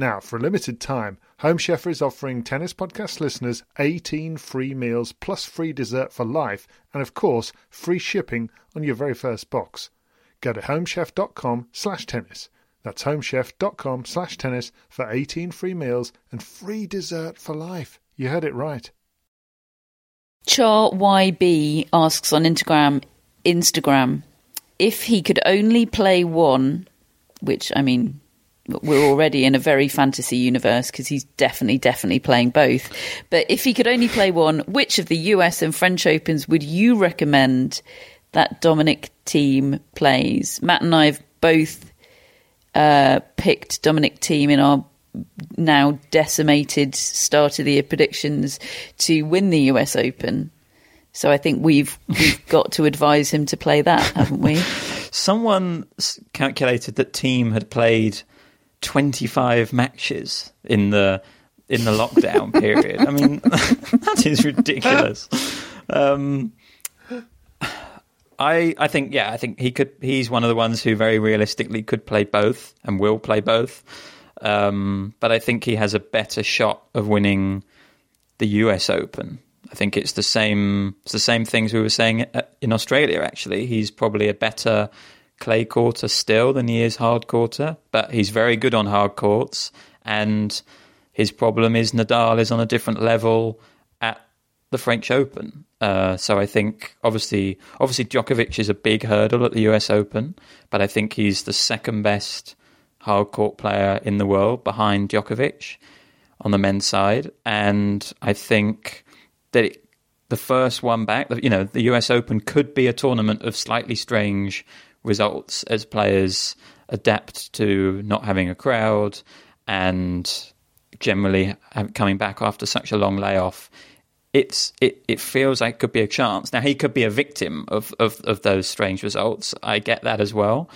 Now, for a limited time, Home Chef is offering Tennis Podcast listeners 18 free meals plus free dessert for life, and of course, free shipping on your very first box. Go to homechef.com slash tennis. That's homechef.com slash tennis for 18 free meals and free dessert for life. You heard it right. Char YB asks on Instagram, Instagram, if he could only play one, which I mean, we're already in a very fantasy universe because he's definitely, definitely playing both. But if he could only play one, which of the US and French Opens would you recommend that Dominic Thiem plays? Matt and I have both uh, picked Dominic Thiem in our now decimated start of the year predictions to win the US Open. So I think we've we've got to advise him to play that, haven't we? Someone calculated that Thiem had played 25 matches in the in the lockdown period. I mean, that is ridiculous. Um, I I think yeah, I think he could. He's one of the ones who very realistically could play both and will play both. Um, but I think he has a better shot of winning the U.S. Open. I think it's the same. It's the same things we were saying in Australia. Actually, he's probably a better clay courter still than he is hard courter, but he's very good on hard courts. And his problem is Nadal is on a different level at the French Open. Uh, so I think obviously, obviously Djokovic is a big hurdle at the U.S. Open, but I think he's the second best hard court player in the world behind Djokovic on the men's side, and I think that it, the first one back, you know, the U.S. Open could be a tournament of slightly strange results as players adapt to not having a crowd and generally coming back after such a long layoff. It's it, it feels like it could be a chance. Now he could be a victim of, of, of those strange results. I get that as well.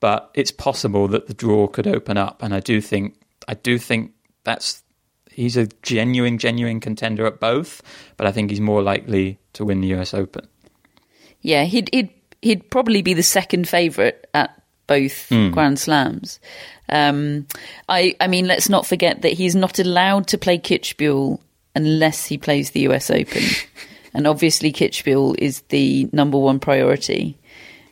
But it's possible that the draw could open up and I do think I do think that's he's a genuine, genuine contender at both, but I think he's more likely to win the US Open. Yeah, he'd he'd he'd probably be the second favourite at both mm. Grand Slams. Um, I, I mean, let's not forget that he's not allowed to play Kitzbühel unless he plays the US Open. and obviously Kitzbühel is the number one priority.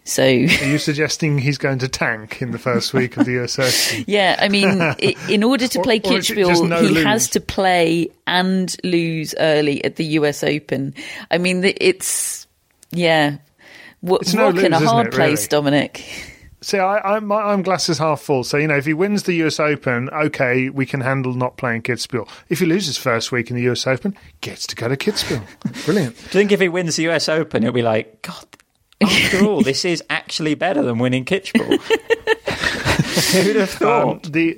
So, are you suggesting he's going to tank in the first week of the US Open? yeah, I mean, in order to play Kitzbühel, no he lose? has to play and lose early at the US Open. I mean, it's yeah, it's rock no lose, in a hard it, really? place, Dominic. See, I, am I'm, I'm glasses half full. So you know, if he wins the US Open, okay, we can handle not playing Kitzbühel. If he loses first week in the US Open, gets to go to Kitzbühel. Brilliant. Do you think if he wins the US Open, he'll be like, God, after all, this is actually better than winning Kitzbühel. Who'd have thought? Um, the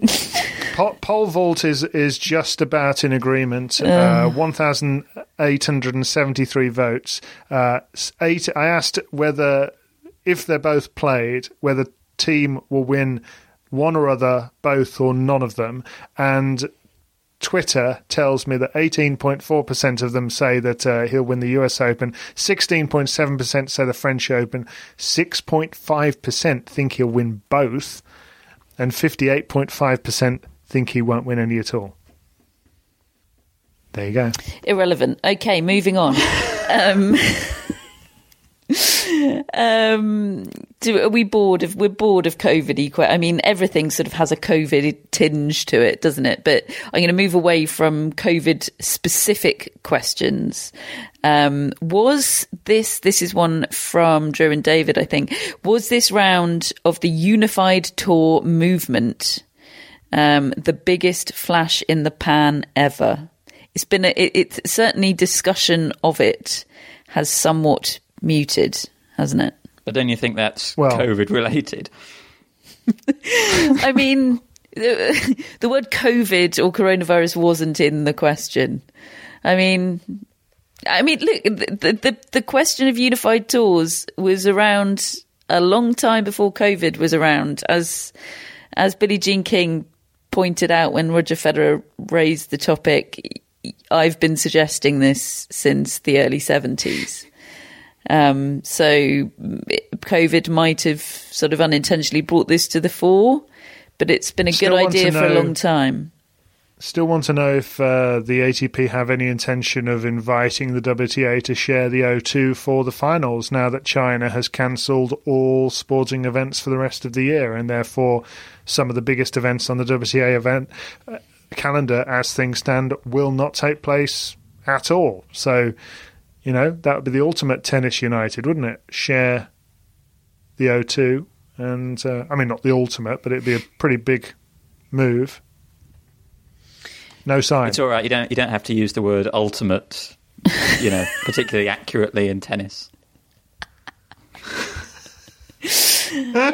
pole vault is is just about in agreement. Uh, One thousand eight hundred and seventy three votes. Uh, eight. I asked whether, if they're both played, whether Thiem will win one or other, both or none of them, and Twitter tells me that 18.4% of them say that uh, he'll win the US Open, 16.7% say the French Open, 6.5% think he'll win both, and 58.5% think he won't win any at all. There you go. Irrelevant. Okay, moving on. um, um, do, are we bored of? We're bored of COVID. Equal. I mean, everything sort of has a COVID tinge to it, doesn't it? But I'm going to move away from COVID specific questions. Um, was this? This is one from Drew and David. I think was this round of the unified tour movement um, the biggest flash in the pan ever? It's been a, it, it's certainly discussion of it has somewhat muted, hasn't it? But don't you think that's well, COVID related? I mean, the, the word COVID or coronavirus wasn't in the question. I mean, I mean, look, the, the, the question of unified tours was around a long time before COVID was around, as as Billie Jean King pointed out when Roger Federer raised the topic. I've been suggesting this since the early seventies. Um, so COVID might have sort of unintentionally brought this to the fore, but it's been a Still good idea for a long time. Still want to know if uh, the ATP have any intention of inviting the WTA to share the O2 for the finals now that China has cancelled all sporting events for the rest of the year and therefore some of the biggest events on the WTA event uh, calendar as things stand will not take place at all. So you know, that would be the ultimate tennis United, wouldn't it? Share the O2. And, uh, I mean, not the ultimate, but it'd be a pretty big move. No sign. It's all right. You don't, you don't have to use the word ultimate, you know, particularly accurately in tennis.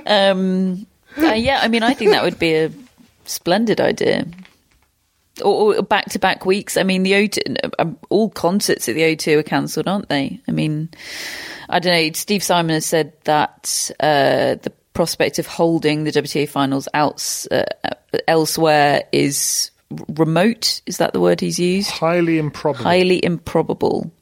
um, uh, yeah, I mean, I think that would be a splendid idea or back to back weeks. I mean, the O2, um, all concerts at the O2 are cancelled, aren't they? I mean, I don't know. Steve Simon has said that uh, the prospect of holding the WTA finals outs, uh, elsewhere is remote. Is that the word he's used? Highly improbable. Highly improbable.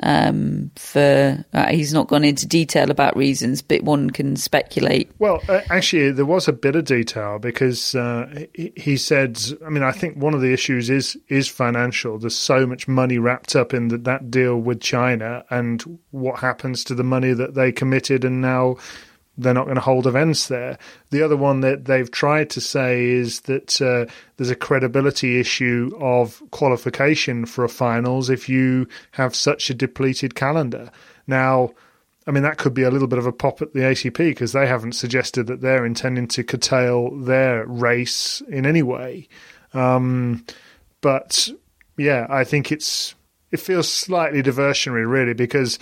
Um, for uh, he's not gone into detail about reasons, but one can speculate. Well, uh, actually, there was a bit of detail because uh, he, he, said. I mean, I think one of the issues is is financial. There's so much money wrapped up in the, that deal with China, and what happens to the money that they committed, and now they're not going to hold events there. The other one that they've tried to say is that uh, there's a credibility issue of qualification for a finals if you have such a depleted calendar. Now, I mean, that could be a little bit of a pop at the ATP because they haven't suggested that they're intending to curtail their race in any way. Um, but yeah, I think it's it feels slightly diversionary, really, because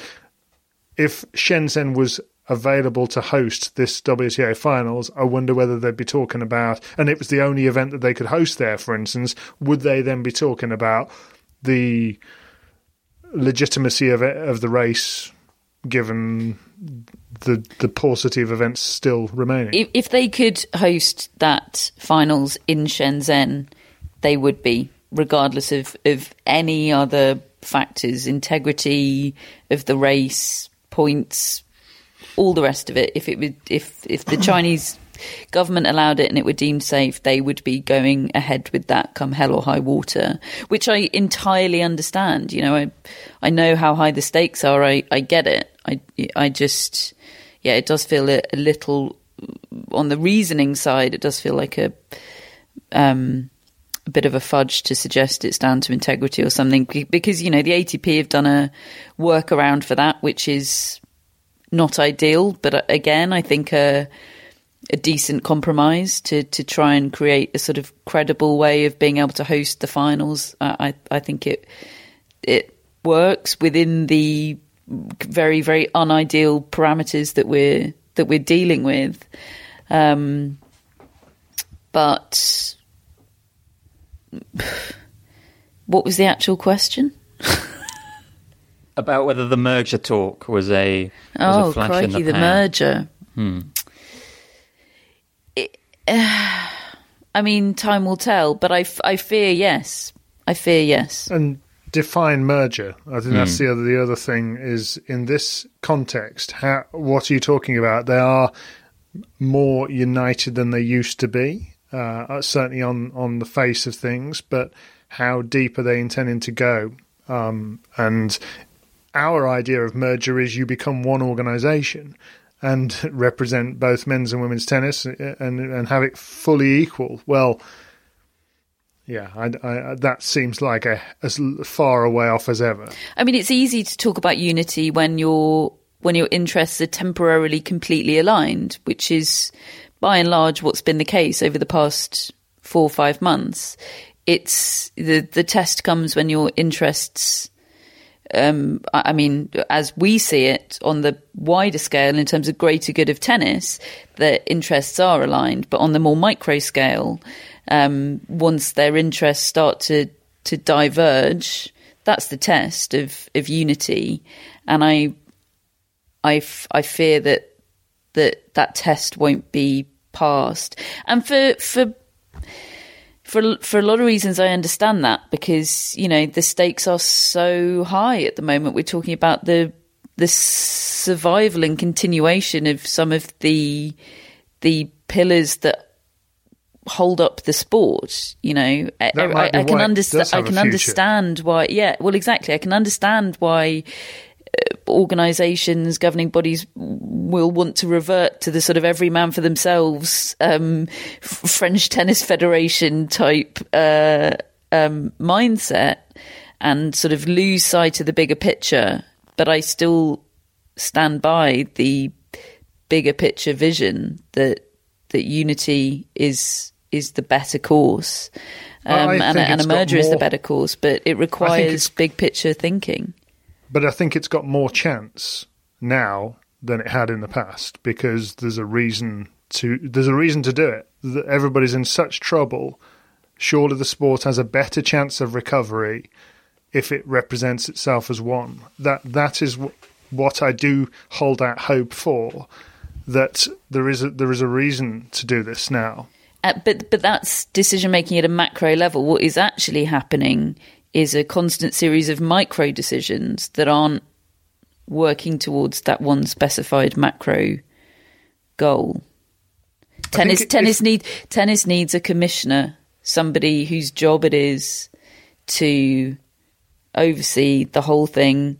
if Shenzhen was available to host this WTA finals, I wonder whether they'd be talking about, and it was the only event that they could host there, for instance, would they then be talking about the legitimacy of it, of the race given the the paucity of events still remaining? If, if they could host that finals in Shenzhen, they would be, regardless of, of any other factors, integrity of the race, points, all the rest of it. If it would, if if the Chinese government allowed it and it were deemed safe, they would be going ahead with that come hell or high water, which I entirely understand. You know, I I know how high the stakes are. I, I get it. I I just yeah, it does feel a, a little on the reasoning side. It does feel like a um a bit of a fudge to suggest it's down to integrity or something because you know the ATP have done a workaround for that, which is not ideal, but uh, again, I think a a decent compromise to to try and create a sort of credible way of being able to host the finals. I I think it it works within the very very unideal parameters that we're that we're dealing with. Um, but what was the actual question? About whether the merger talk was a was oh a flash crikey, in the, the, merger. Hmm. It, uh, I mean, time will tell, but I, f- I fear yes. I fear yes. And define merger. I think that's Hmm. the other the other thing is in this context. How what are you talking about? They are more united than they used to be. Uh, certainly on on the face of things, but how deep are they intending to go? Um, and our idea of merger is you become one organisation and represent both men's and women's tennis and and have it fully equal. Well, yeah, I, I, that seems like a, as far away off as ever. I mean, it's easy to talk about unity when your when your interests are temporarily completely aligned, which is by and large what's been the case over the past four or five months. It's the the test comes when your interests. Um, I mean, as we see it on the wider scale, in terms of greater good of tennis, the interests are aligned. But on the more micro scale, um, once their interests start to to diverge, that's the test of of unity. And I, I, I fear that that that test won't be passed. And for for for for a lot of reasons, I understand that because you know the stakes are so high at the moment. We're talking about the the survival and continuation of some of the the pillars that hold up the sport. You know, I, I, I can understand. I can understand why. Yeah, well, exactly. I can understand why organisations, governing bodies will want to revert to the sort of every man for themselves um, French Tennis Federation type uh, um, mindset and sort of lose sight of the bigger picture. But I still stand by the bigger picture vision that that unity is is the better course. Um, and, a, and a merger is the better course, but it requires big picture thinking. But I think it's got more chance now than it had in the past because there's a reason to there's a reason to do it. Everybody's in such trouble. Surely the sport has a better chance of recovery if it represents itself as one. That that is wh- what I do hold out hope for. That there is a, there is a reason to do this now. Uh, but but that's decision making at a macro level. What is actually happening is a constant series of micro decisions that aren't working towards that one specified macro goal. Tennis it- tennis need tennis needs a commissioner, somebody whose job it is to oversee the whole thing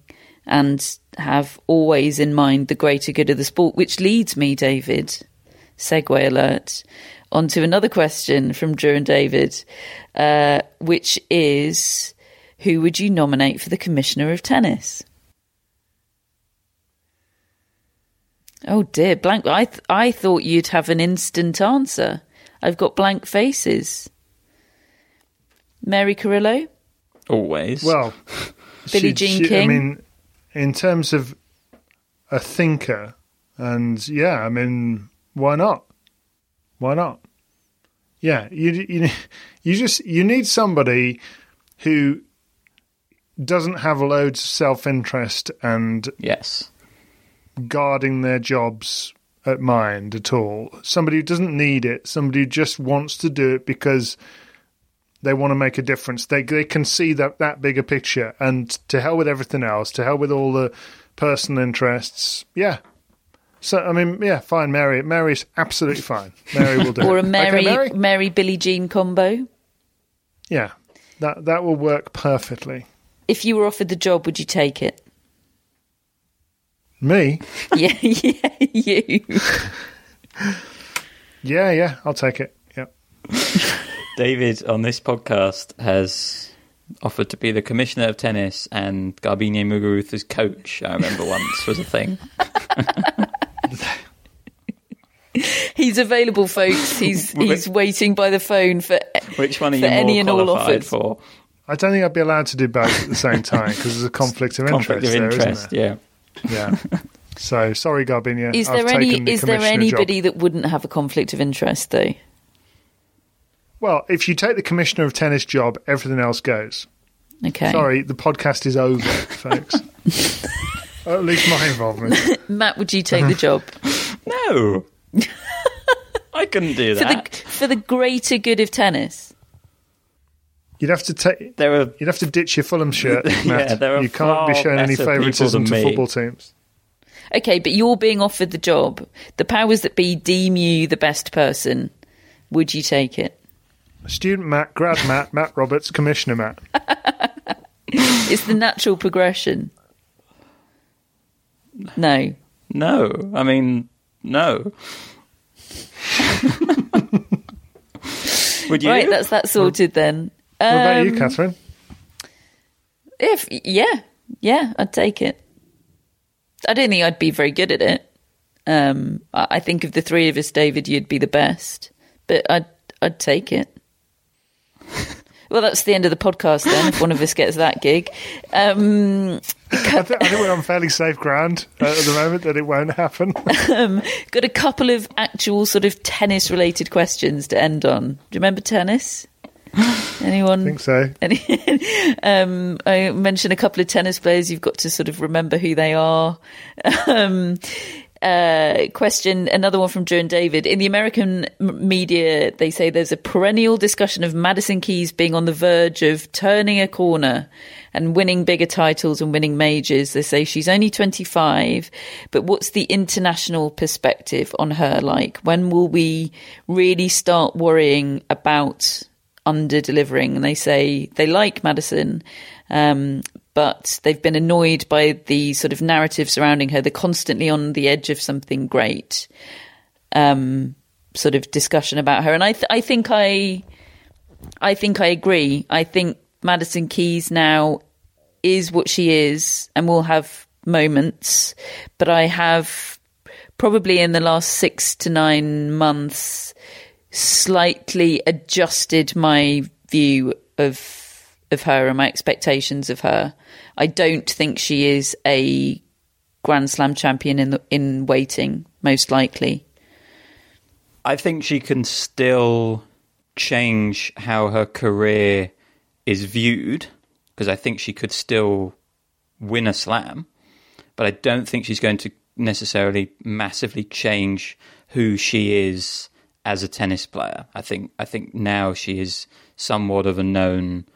and have always in mind the greater good of the sport, which leads me, David, segue alert, onto another question from Drew and David, uh, which is who would you nominate for the Commissioner of Tennis? Oh dear, blank. I th- I thought you'd have an instant answer. I've got blank faces. Mary Carrillo, Always. Well, Billie Jean I King? mean, in terms of a thinker, and yeah, I mean, why not? Why not? Yeah, you you you just you need somebody who doesn't have loads of self interest and yes. guarding their jobs at mind at all. Somebody who doesn't need it. Somebody who just wants to do it because they want to make a difference. They they can see that that bigger picture. And to hell with everything else. To hell with all the personal interests. Yeah, So I mean, yeah, fine. Mary, Mary's absolutely fine. Mary will do. or a. Mary Okay, Mary? Mary Billie Jean combo. Yeah, that that will work perfectly. If you were offered the job, would you take it? Me? Yeah, yeah, you. Yeah, yeah, I'll take it. Yeah. David on this podcast has offered to be the commissioner of tennis and Garbine Muguruza's coach. I remember once was a thing. He's available, folks. He's he's waiting by the phone for Which one are For you more any and all qualified offers. for? I don't think I'd be allowed to do both at the same time because there's a conflict of Conflict interest. of there, isn't interest. there? Yeah. Yeah. So sorry, Garbine. Is I've there any taken the is there commissioner job. anybody that wouldn't have a conflict of interest though? Well, if you take the commissioner of tennis job, everything else goes. Okay. Sorry, the podcast is over, folks. At least my involvement. Matt, would you take the job No. I couldn't do for the that. for the greater good of tennis? You'd have to take. There are You'd have to ditch your Fulham shirt, Matt. Yeah, there are you can't be showing any favouritism to me. football teams. Okay, but you're being offered the job. The powers that be deem you the best person. Would you take it? Student Matt, grad Matt, Matt Roberts, Commissioner Matt. It's the natural progression. No. no. I mean, no. Would you? Right, that's that sorted then. What about you, Um, Catherine? If yeah, yeah, I'd take it. I don't think I'd be very good at it. Um, I I think of the three of us, David, you'd be the best, but I'd I'd take it. well, that's the end of the podcast then. If one of us gets that gig, um, I think, I think we're on fairly safe ground uh, at the moment that it won't happen. got a couple of actual sort of tennis-related questions to end on. Do you remember tennis? Anyone? I think so. Any, um, I mentioned a couple of tennis players. You've got to sort of remember who they are. Um, uh, question another one from Joe and David. In the American m- media, they say there's a perennial discussion of Madison Keys being on the verge of turning a corner and winning bigger titles and winning majors. They say she's only 25, but what's the international perspective on her like? When will we really start worrying about under delivering and they say they like Madison, um, but they've been annoyed by the sort of narrative surrounding her. They're constantly on the edge of something great. Um, sort of discussion about her, and I, th- I think I, I think I agree. I think Madison Keys now is what she is, and will have moments, but I have probably in the last six to nine months slightly adjusted my view of of her and my expectations of her. I don't think she is a Grand Slam champion in the, in waiting, most likely. I think she can still change how her career is viewed because I think she could still win a slam, but I don't think she's going to necessarily massively change who she is as a tennis player. I think I think now she is somewhat of a known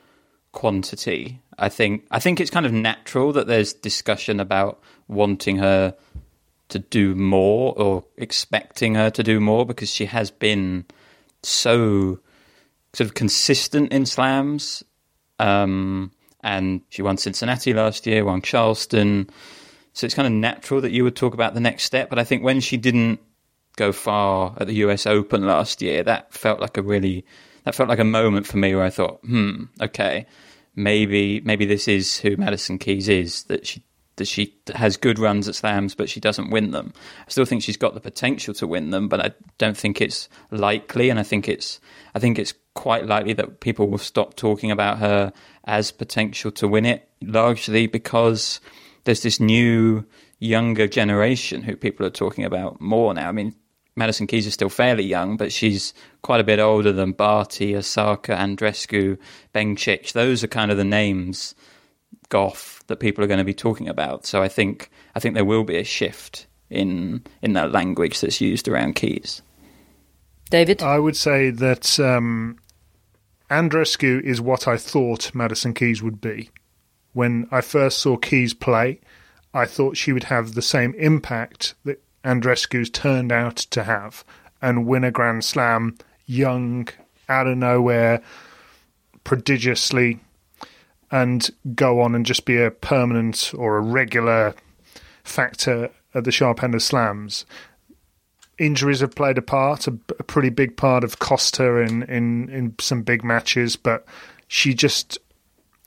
quantity. I think I think it's kind of natural that there's discussion about wanting her to do more or expecting her to do more because she has been so sort of consistent in slams. Um, and she won Cincinnati last year, won Charleston. So it's kind of natural that you would talk about the next step. But I think when she didn't go far at the US Open last year, that felt like a really that felt like a moment for me where I thought, hmm, okay, maybe maybe this is who Madison Keys is that she that she has good runs at slams, but she doesn't win them. I still think she's got the potential to win them, but I don't think it's likely. And I think it's I think it's quite likely that people will stop talking about her as potential to win it, largely because there's this new younger generation who people are talking about more now. I mean, Madison Keys is still fairly young, but she's quite a bit older than Barty, Osaka, Andreescu, Bencic. Those are kind of the names, Gauff, that people are going to be talking about. So I think I think there will be a shift in in that language that's used around Keys. David? I would say that um, Andreescu is what I thought Madison Keys would be. When I first saw Keys play, I thought she would have the same impact that Andreescu's turned out to have and win a Grand Slam young, out of nowhere, prodigiously, and go on and just be a permanent or a regular factor at the sharp end of slams. Injuries have played a part, a, a pretty big part of cost her in, in, in some big matches, but she just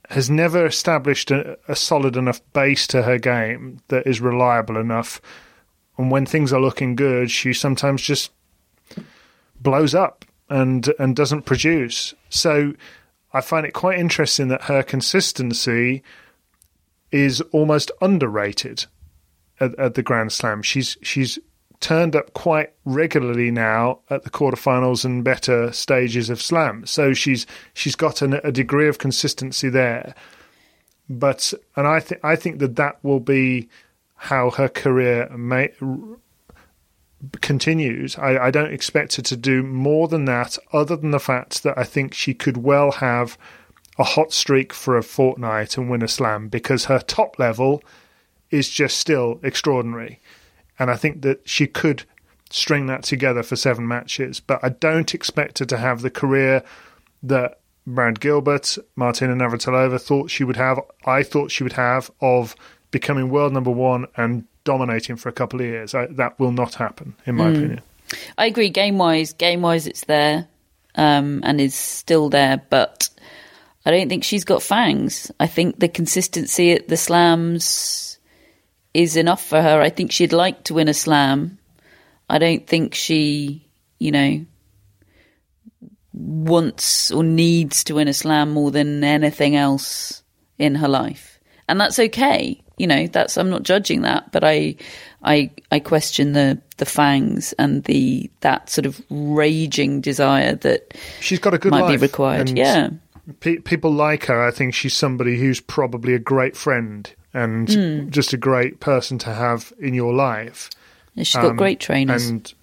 has never established a, a solid enough base to her game that is reliable enough. And when things are looking good, she sometimes just blows up and and doesn't produce. So I find it quite interesting that her consistency is almost underrated at, at the Grand Slam. She's she's turned up quite regularly now at the quarterfinals and better stages of slam. So she's she's got an, a degree of consistency there. But and I think I think that that will be how her career may continues. I, I don't expect her to do more than that, other than the fact that I think she could well have a hot streak for a fortnight and win a slam because her top level is just still extraordinary. And I think that she could string that together for seven matches. But I don't expect her to have the career that Brad Gilbert, Martina Navratilova thought she would have. I thought she would have of becoming world number one and dominating for a couple of years. I, that will not happen, in my mm. opinion. I agree. Game wise, game wise, it's there um, and is still there, but I don't think she's got fangs. I think the consistency at the slams is enough for her. I think she'd like to win a slam. I don't think she, you know, wants or needs to win a slam more than anything else in her life. And that's okay you know that's i'm not judging that but i i i question the the fangs and the that sort of raging desire that she's got a good might life, be required yeah pe- people like her i think she's somebody who's probably a great friend and mm. just a great person to have in your life yeah, she's got um, great trainers and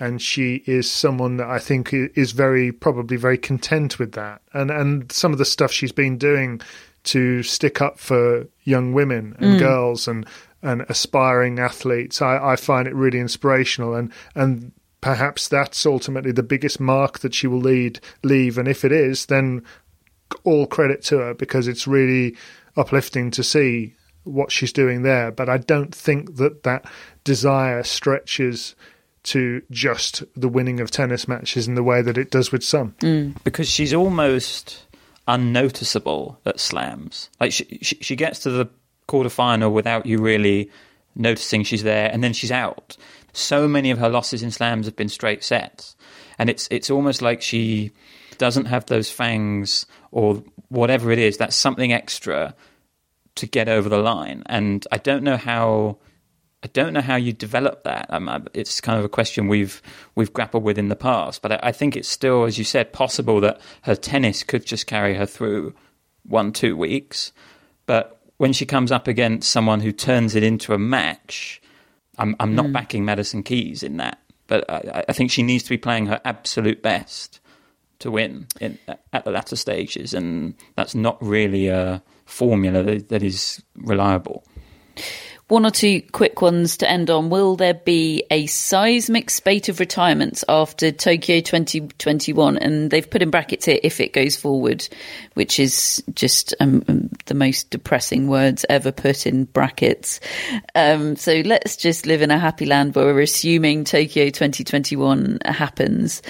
and she is someone that I think is very probably very content with that. And and some of the stuff she's been doing to stick up for young women and mm. girls and and aspiring athletes. I, I find it really inspirational and and perhaps that's ultimately the biggest mark that she will lead leave. And if it is, then all credit to her because it's really uplifting to see what she's doing there. But I don't think that that desire stretches to just the winning of tennis matches in the way that it does with some. Mm. Because she's almost unnoticeable at slams. Like she, she, she gets to the quarterfinal without you really noticing she's there, and then she's out. So many of her losses in slams have been straight sets, and it's it's almost like she doesn't have those fangs or whatever it is. That's something extra to get over the line, and I don't know how I don't know how you develop that. Um, it's kind of a question we've we've grappled with in the past, but I, I, think it's still, as you said, possible that her tennis could just carry her through one two weeks. But when she comes up against someone who turns it into a match, I'm I'm not mm. backing Madison Keys in that. But I, I, think she needs to be playing her absolute best to win in, at the latter stages, and that's not really a formula that, that is reliable. One or two quick ones to end on. Will there be a seismic spate of retirements after Tokyo 2021? And they've put in brackets here if it goes forward, which is just um, um, the most depressing words ever put in brackets. Um, so let's just live in a happy land where we're assuming Tokyo 2021 happens.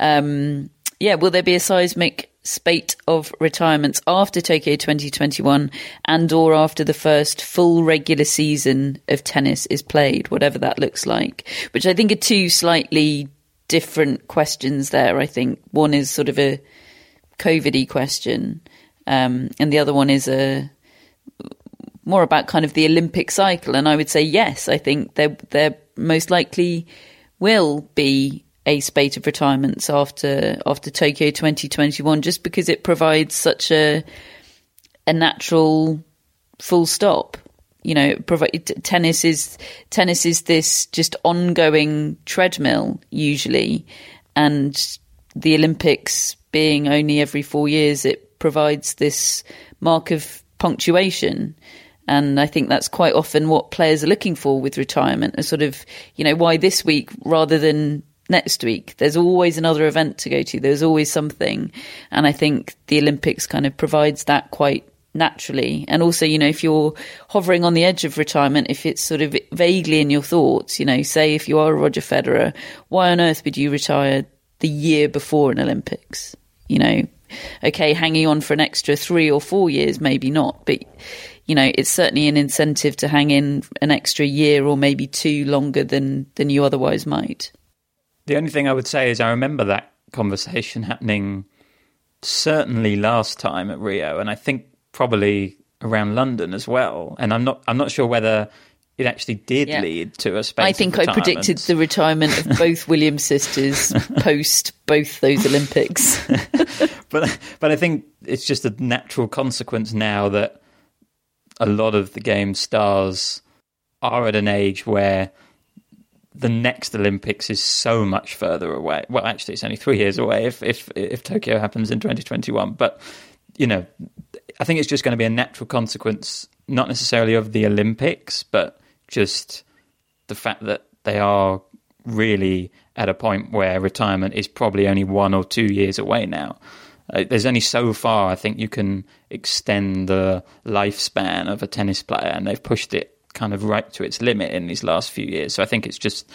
Um, yeah, will there be a seismic spate of retirements after Tokyo 2021 and or after the first full regular season of tennis is played, whatever that looks like, which I think are two slightly different questions there. I think one is sort of a COVID question, um, and the other one is a more about kind of the Olympic cycle. And I would say yes, I think there there most likely will be a spate of retirements after after Tokyo 2021 just because it provides such a a natural full stop. You know provide, tennis is tennis is this just ongoing treadmill usually. And the olympics being only every 4 years it provides this mark of punctuation. And I think that's quite often what players are looking for with retirement, a sort of, you know, why this week rather than next week? There's always another event to go to. There's always something. And I think the Olympics kind of provides that quite naturally. And also, you know, if you're hovering on the edge of retirement, if it's sort of vaguely in your thoughts, you know, say if you are Roger Federer, why on earth would you retire the year before an Olympics? You know, okay, hanging on for an extra three or four years, maybe not, but you know, it's certainly an incentive to hang in an extra year or maybe two longer than than you otherwise might. The only thing I would say is I remember that conversation happening certainly last time at Rio, and I think probably around London as well. And I'm not I'm not sure whether it actually did yeah. lead to a space. I think I predicted the retirement of both Williams sisters post both those Olympics. but but I think it's just a natural consequence now that a lot of the game stars are at an age where the next Olympics is so much further away. Well, actually, it's only three years away if if if Tokyo happens in 2021. But you know, I think it's just going to be a natural consequence, not necessarily of the Olympics, but just the fact that they are really at a point where retirement is probably only one or two years away now. Uh, there's only so far I think you can extend the lifespan of a tennis player, and they've pushed it kind of right to its limit in these last few years. So I think it's just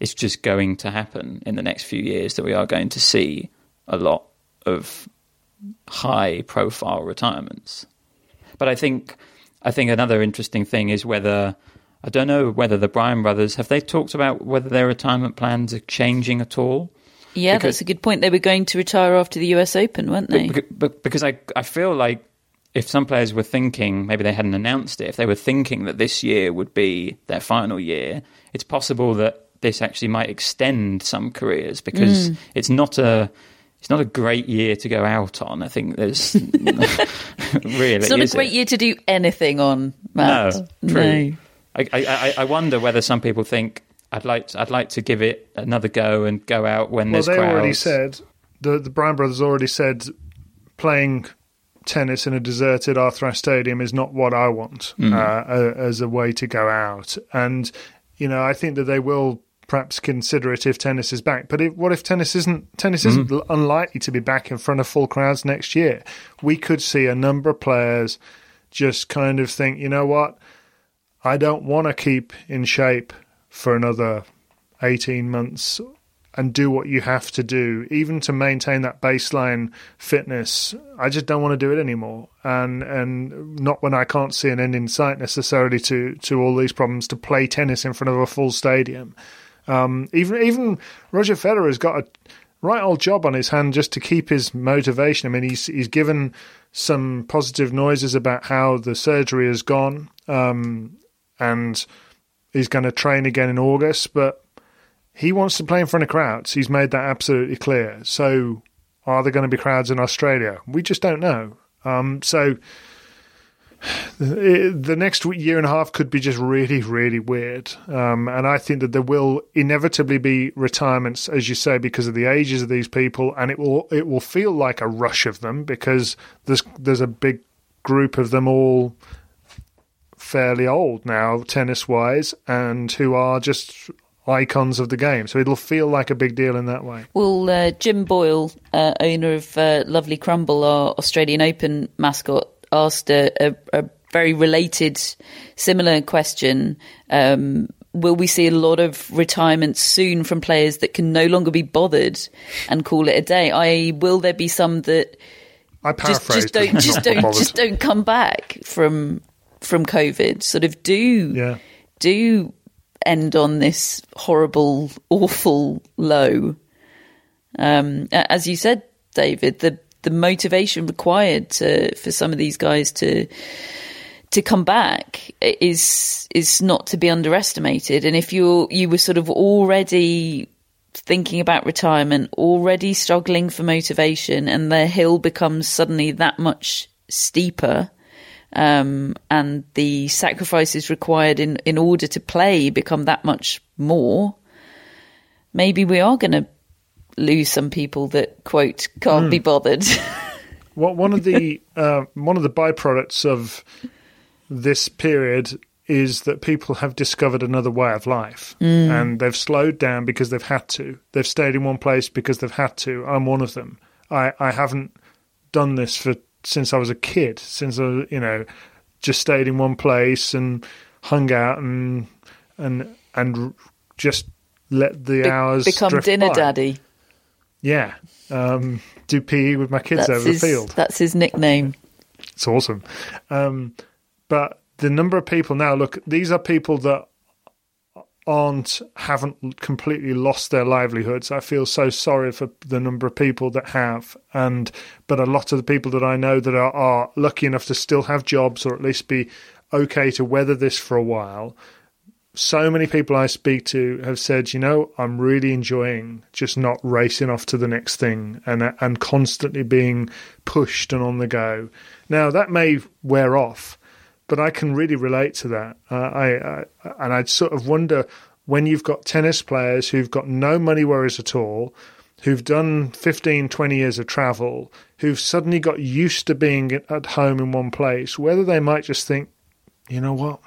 it's just going to happen in the next few years that we are going to see a lot of high profile retirements. But I think I think another interesting thing is whether I don't know whether the Bryan brothers have they talked about whether their retirement plans are changing at all. Yeah, because, that's a good point. They were going to retire after the US Open, weren't they? But, because I, I feel like if some players were thinking, maybe they hadn't announced it, if they were thinking that this year would be their final year, it's possible that this actually might extend some careers because mm. it's not a it's not a great year to go out on. I think there's really it's not a great it? year to do anything on. Matt. No, true. No. I, I, I wonder whether some people think I'd like to, I'd like to give it another go and go out when well, there's they crowds. already said the the Bryan brothers already said playing tennis in a deserted Arthur Stadium is not what I want mm. uh, as a way to go out. And you know, I think that they will perhaps consider it if tennis is back. But if, what if tennis isn't? Tennis mm isn't unlikely to be back in front of full crowds next year. We could see a number of players just kind of think, you know what, I don't want to keep in shape for another 18 months and do what you have to do, even to maintain that baseline fitness. I just don't want to do it anymore, and and not when I can't see an end in sight necessarily to to all these problems to play tennis in front of a full stadium. Um, even even Roger Federer has got a right old job on his hand just to keep his motivation. I mean, he's he's given some positive noises about how the surgery has gone, um, and he's going to train again in August, but he wants to play in front of crowds. He's made that absolutely clear. So, are there going to be crowds in Australia? We just don't know. Um, so, the next year and a half could be just really, really weird. Um, and I think that there will inevitably be retirements, as you say, because of the ages of these people, and it will it will feel like a rush of them because there's there's a big group of them all fairly old now, tennis wise, and who are just icons of the game. So it'll feel like a big deal in that way. Well, uh, Jim Boyle, uh, owner of uh, Lovely Crumble, our Australian Open mascot, asked a, a, a very related, similar question. Um, will we see a lot of retirements soon from players that can no longer be bothered and call it a day? I will there be some that I just, just don't just don't just don't come back from from COVID sort of do yeah. do end on this horrible, awful low. Um, as you said, David, the the motivation required to, for some of these guys to to come back is is not to be underestimated. And if you you were sort of already thinking about retirement, already struggling for motivation, and the hill becomes suddenly that much steeper, um, and the sacrifices required in, in order to play become that much more, maybe we are going to lose some people that quote can't mm. be bothered. well, one of the uh, one of the byproducts of this period is that people have discovered another way of life and they've slowed down because they've had to. They've stayed in one place because they've had to. I'm one of them. I, I haven't done this for since I was a kid, since I, you know, just stayed in one place and hung out and and and just let the Be- hours become dinner by. daddy. Yeah, um, do PE with my kids That's over his, the field. that's his nickname. It's awesome. Um, but the number of people now, look, these are people that aren't, haven't completely lost their livelihoods. I feel so sorry for the number of people that have. And, but a lot of the people that I know that are, are lucky enough to still have jobs or at least be okay to weather this for a while. So many people I speak to have said, you know, I'm really enjoying just not racing off to the next thing and and constantly being pushed and on the go. Now that may wear off, but I can really relate to that. Uh, I, I and I'd sort of wonder when you've got tennis players who've got no money worries at all, who've done 15, 20 years of travel, who've suddenly got used to being at home in one place, whether they might just think, you know what,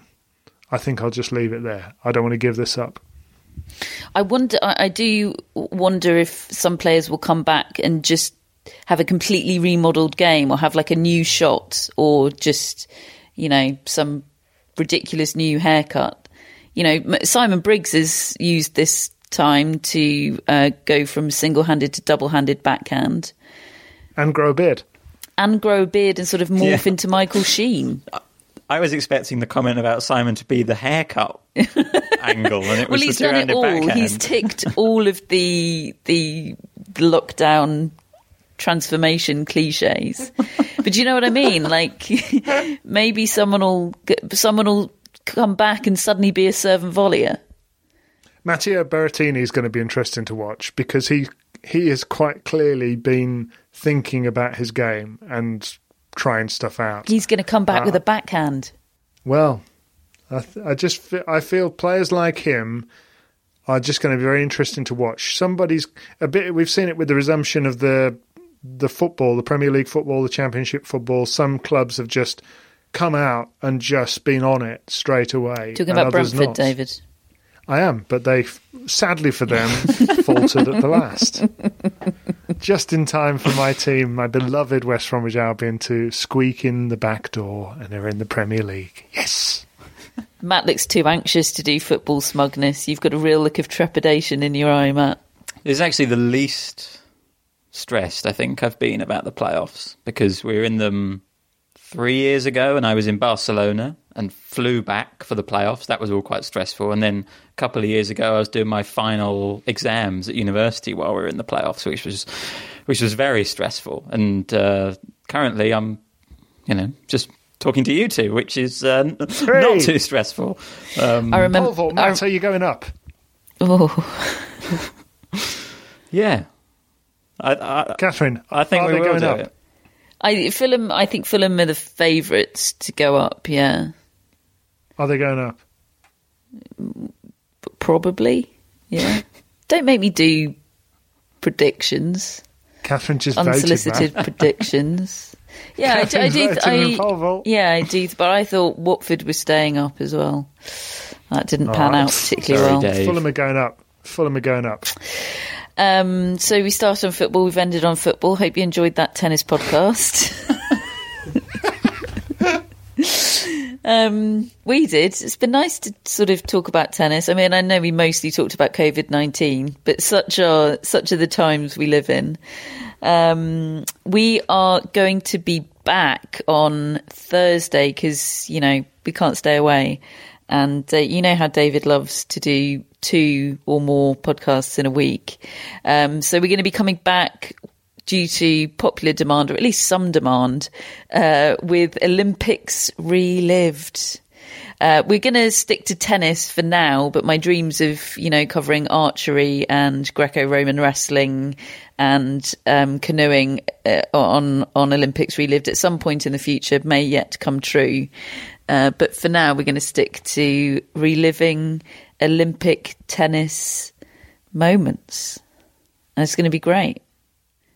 I think I'll just leave it there. I don't want to give this up. I wonder. I, I do wonder if some players will come back and just have a completely remodeled game, or have like a new shot, or just you know some ridiculous new haircut. You know, Simon Briggs has used this time to uh, go from single-handed to double-handed backhand And grow a beard. and grow a beard and sort of morph Yeah. into Michael Sheen. I was expecting the comment about Simon to be the haircut angle, and it Well, was he's the done it all. backhand. He's ticked all of the the lockdown transformation cliches. but you know what I mean? Like maybe someone will get- someone will come back and suddenly be a serve and volleyer. Matteo Berrettini is going to be interesting to watch because he he has quite clearly been thinking about his game and trying stuff out. He's going to come back with Ah. a backhand. Well, I, th- I just fe- I feel players like him are just going to be very interesting to watch. Somebody's a bit. We've seen it with the resumption of the the football, the Premier League football, the Championship football. Some clubs have just come out and just been on it straight away. Talking about Brentford, not. David. I am, but they, sadly for them, faltered at the last. Just in time for my team, my beloved West Bromwich Albion, to squeak in the back door, and they're in the Premier League. Yes. Matt looks too anxious to do football smugness. You've got a real look of trepidation in your eye, Matt. It's actually the least stressed I think I've been about the playoffs because we were in them three years ago and I was in Barcelona and flew back for the playoffs. That was all quite stressful. And then a couple of years ago I was doing my final exams at university while we were in the playoffs, which was which was very stressful. And uh, currently I'm, you know, just talking to you two, which is uh, not too stressful. Um, I remember. Volvo, Matt, are you going up? oh, yeah. I, I, Catherine, I think are we they will going do up? it. I Fulham. I think Fulham are the favourites to go up. Yeah, Are they going up? probably. Yeah. Don't make me do predictions, Catherine just unsolicited voted, predictions. Yeah, I do. I, Catherine's do I, yeah, I do. But I thought Watford was staying up as well. That didn't pan Oh, out particularly sorry, well. Dave. Fulham are going up. Fulham are going up. Um, so we started on football. We've ended on football. Hope you enjoyed that tennis podcast. um, we did. It's been nice to sort of talk about tennis. I mean, I know we mostly talked about COVID nineteen, but such are such are the times we live in. Um, we are going to be back on Thursday because you know we can't stay away, and uh, you know how David loves to do two or more podcasts in a week. Um, so we're going to be coming back due to popular demand, or at least some demand, uh, with Olympics relived. Uh, we're going to stick to tennis for now, but my dreams of, you know, covering archery and Greco-Roman wrestling and um, canoeing uh, on on Olympics relived at some point in the future may yet come true. Uh, but for now, we're going to stick to reliving Olympic tennis moments, and it's going to be great.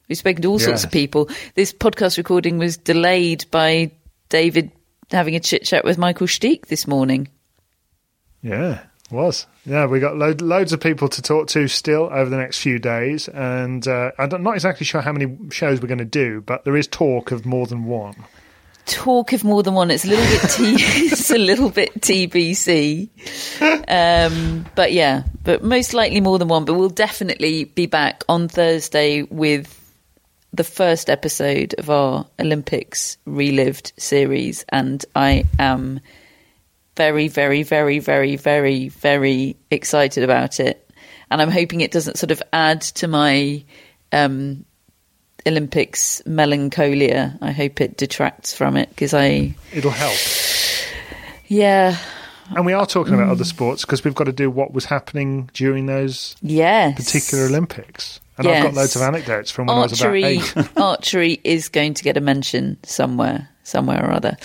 We've spoken to all sorts of people. This podcast recording was delayed by David having a chit chat with Michael Stich this morning. Yeah, was. Yeah, we got lo- loads of people to talk to still over the next few days, and uh, I'm not exactly sure how many shows we're going to do, but there is talk of more than one. Talk of more than one. It's a little bit t- it's a little bit TBC, um, but yeah, but most likely more than one. But we'll definitely be back on Thursday with the first episode of our Olympics relived series, and I am very, very, very, very, very, very excited about it. And I'm hoping it doesn't sort of add to my um, Olympics melancholia. I hope it detracts from it because I. It'll help. Yeah. And we are talking about other sports because we've got to do what was happening during those yes. particular Olympics. And Yes. I've got loads of anecdotes from when archery, I was about eight. archery is going to get a mention somewhere, somewhere or other.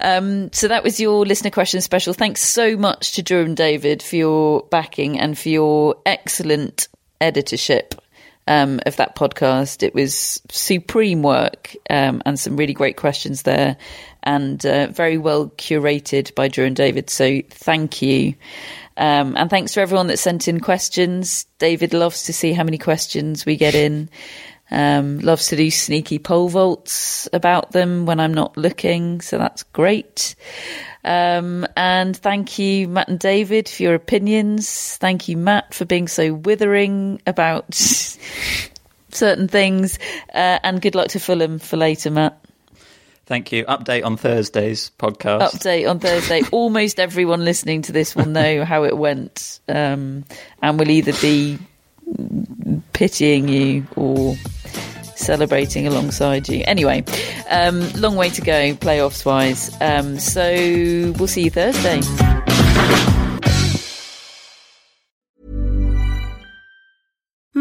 Um, so that was your listener question special. Thanks so much to Drew and David for your backing and for your excellent editorship. Um, of that podcast, it was supreme work um, and some really great questions there, and uh, very well curated by Drew and David. So thank you. Um, and thanks to everyone that sent in questions. David loves to see how many questions we get in. Um, loves to do sneaky pole vaults about them when I'm not looking, so that's great. Um, and thank you, Matt and David, for your opinions. Thank you, Matt, for being so withering about certain things. Uh, and good luck to Fulham for later, Matt. Thank you. Update on Thursday's podcast. update on Thursday. Almost everyone listening to this will know how it went, um, and will either be pitying you or celebrating alongside you. Anyway, um, long way to go, playoffs wise. Um, so we'll see you Thursday.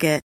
Target.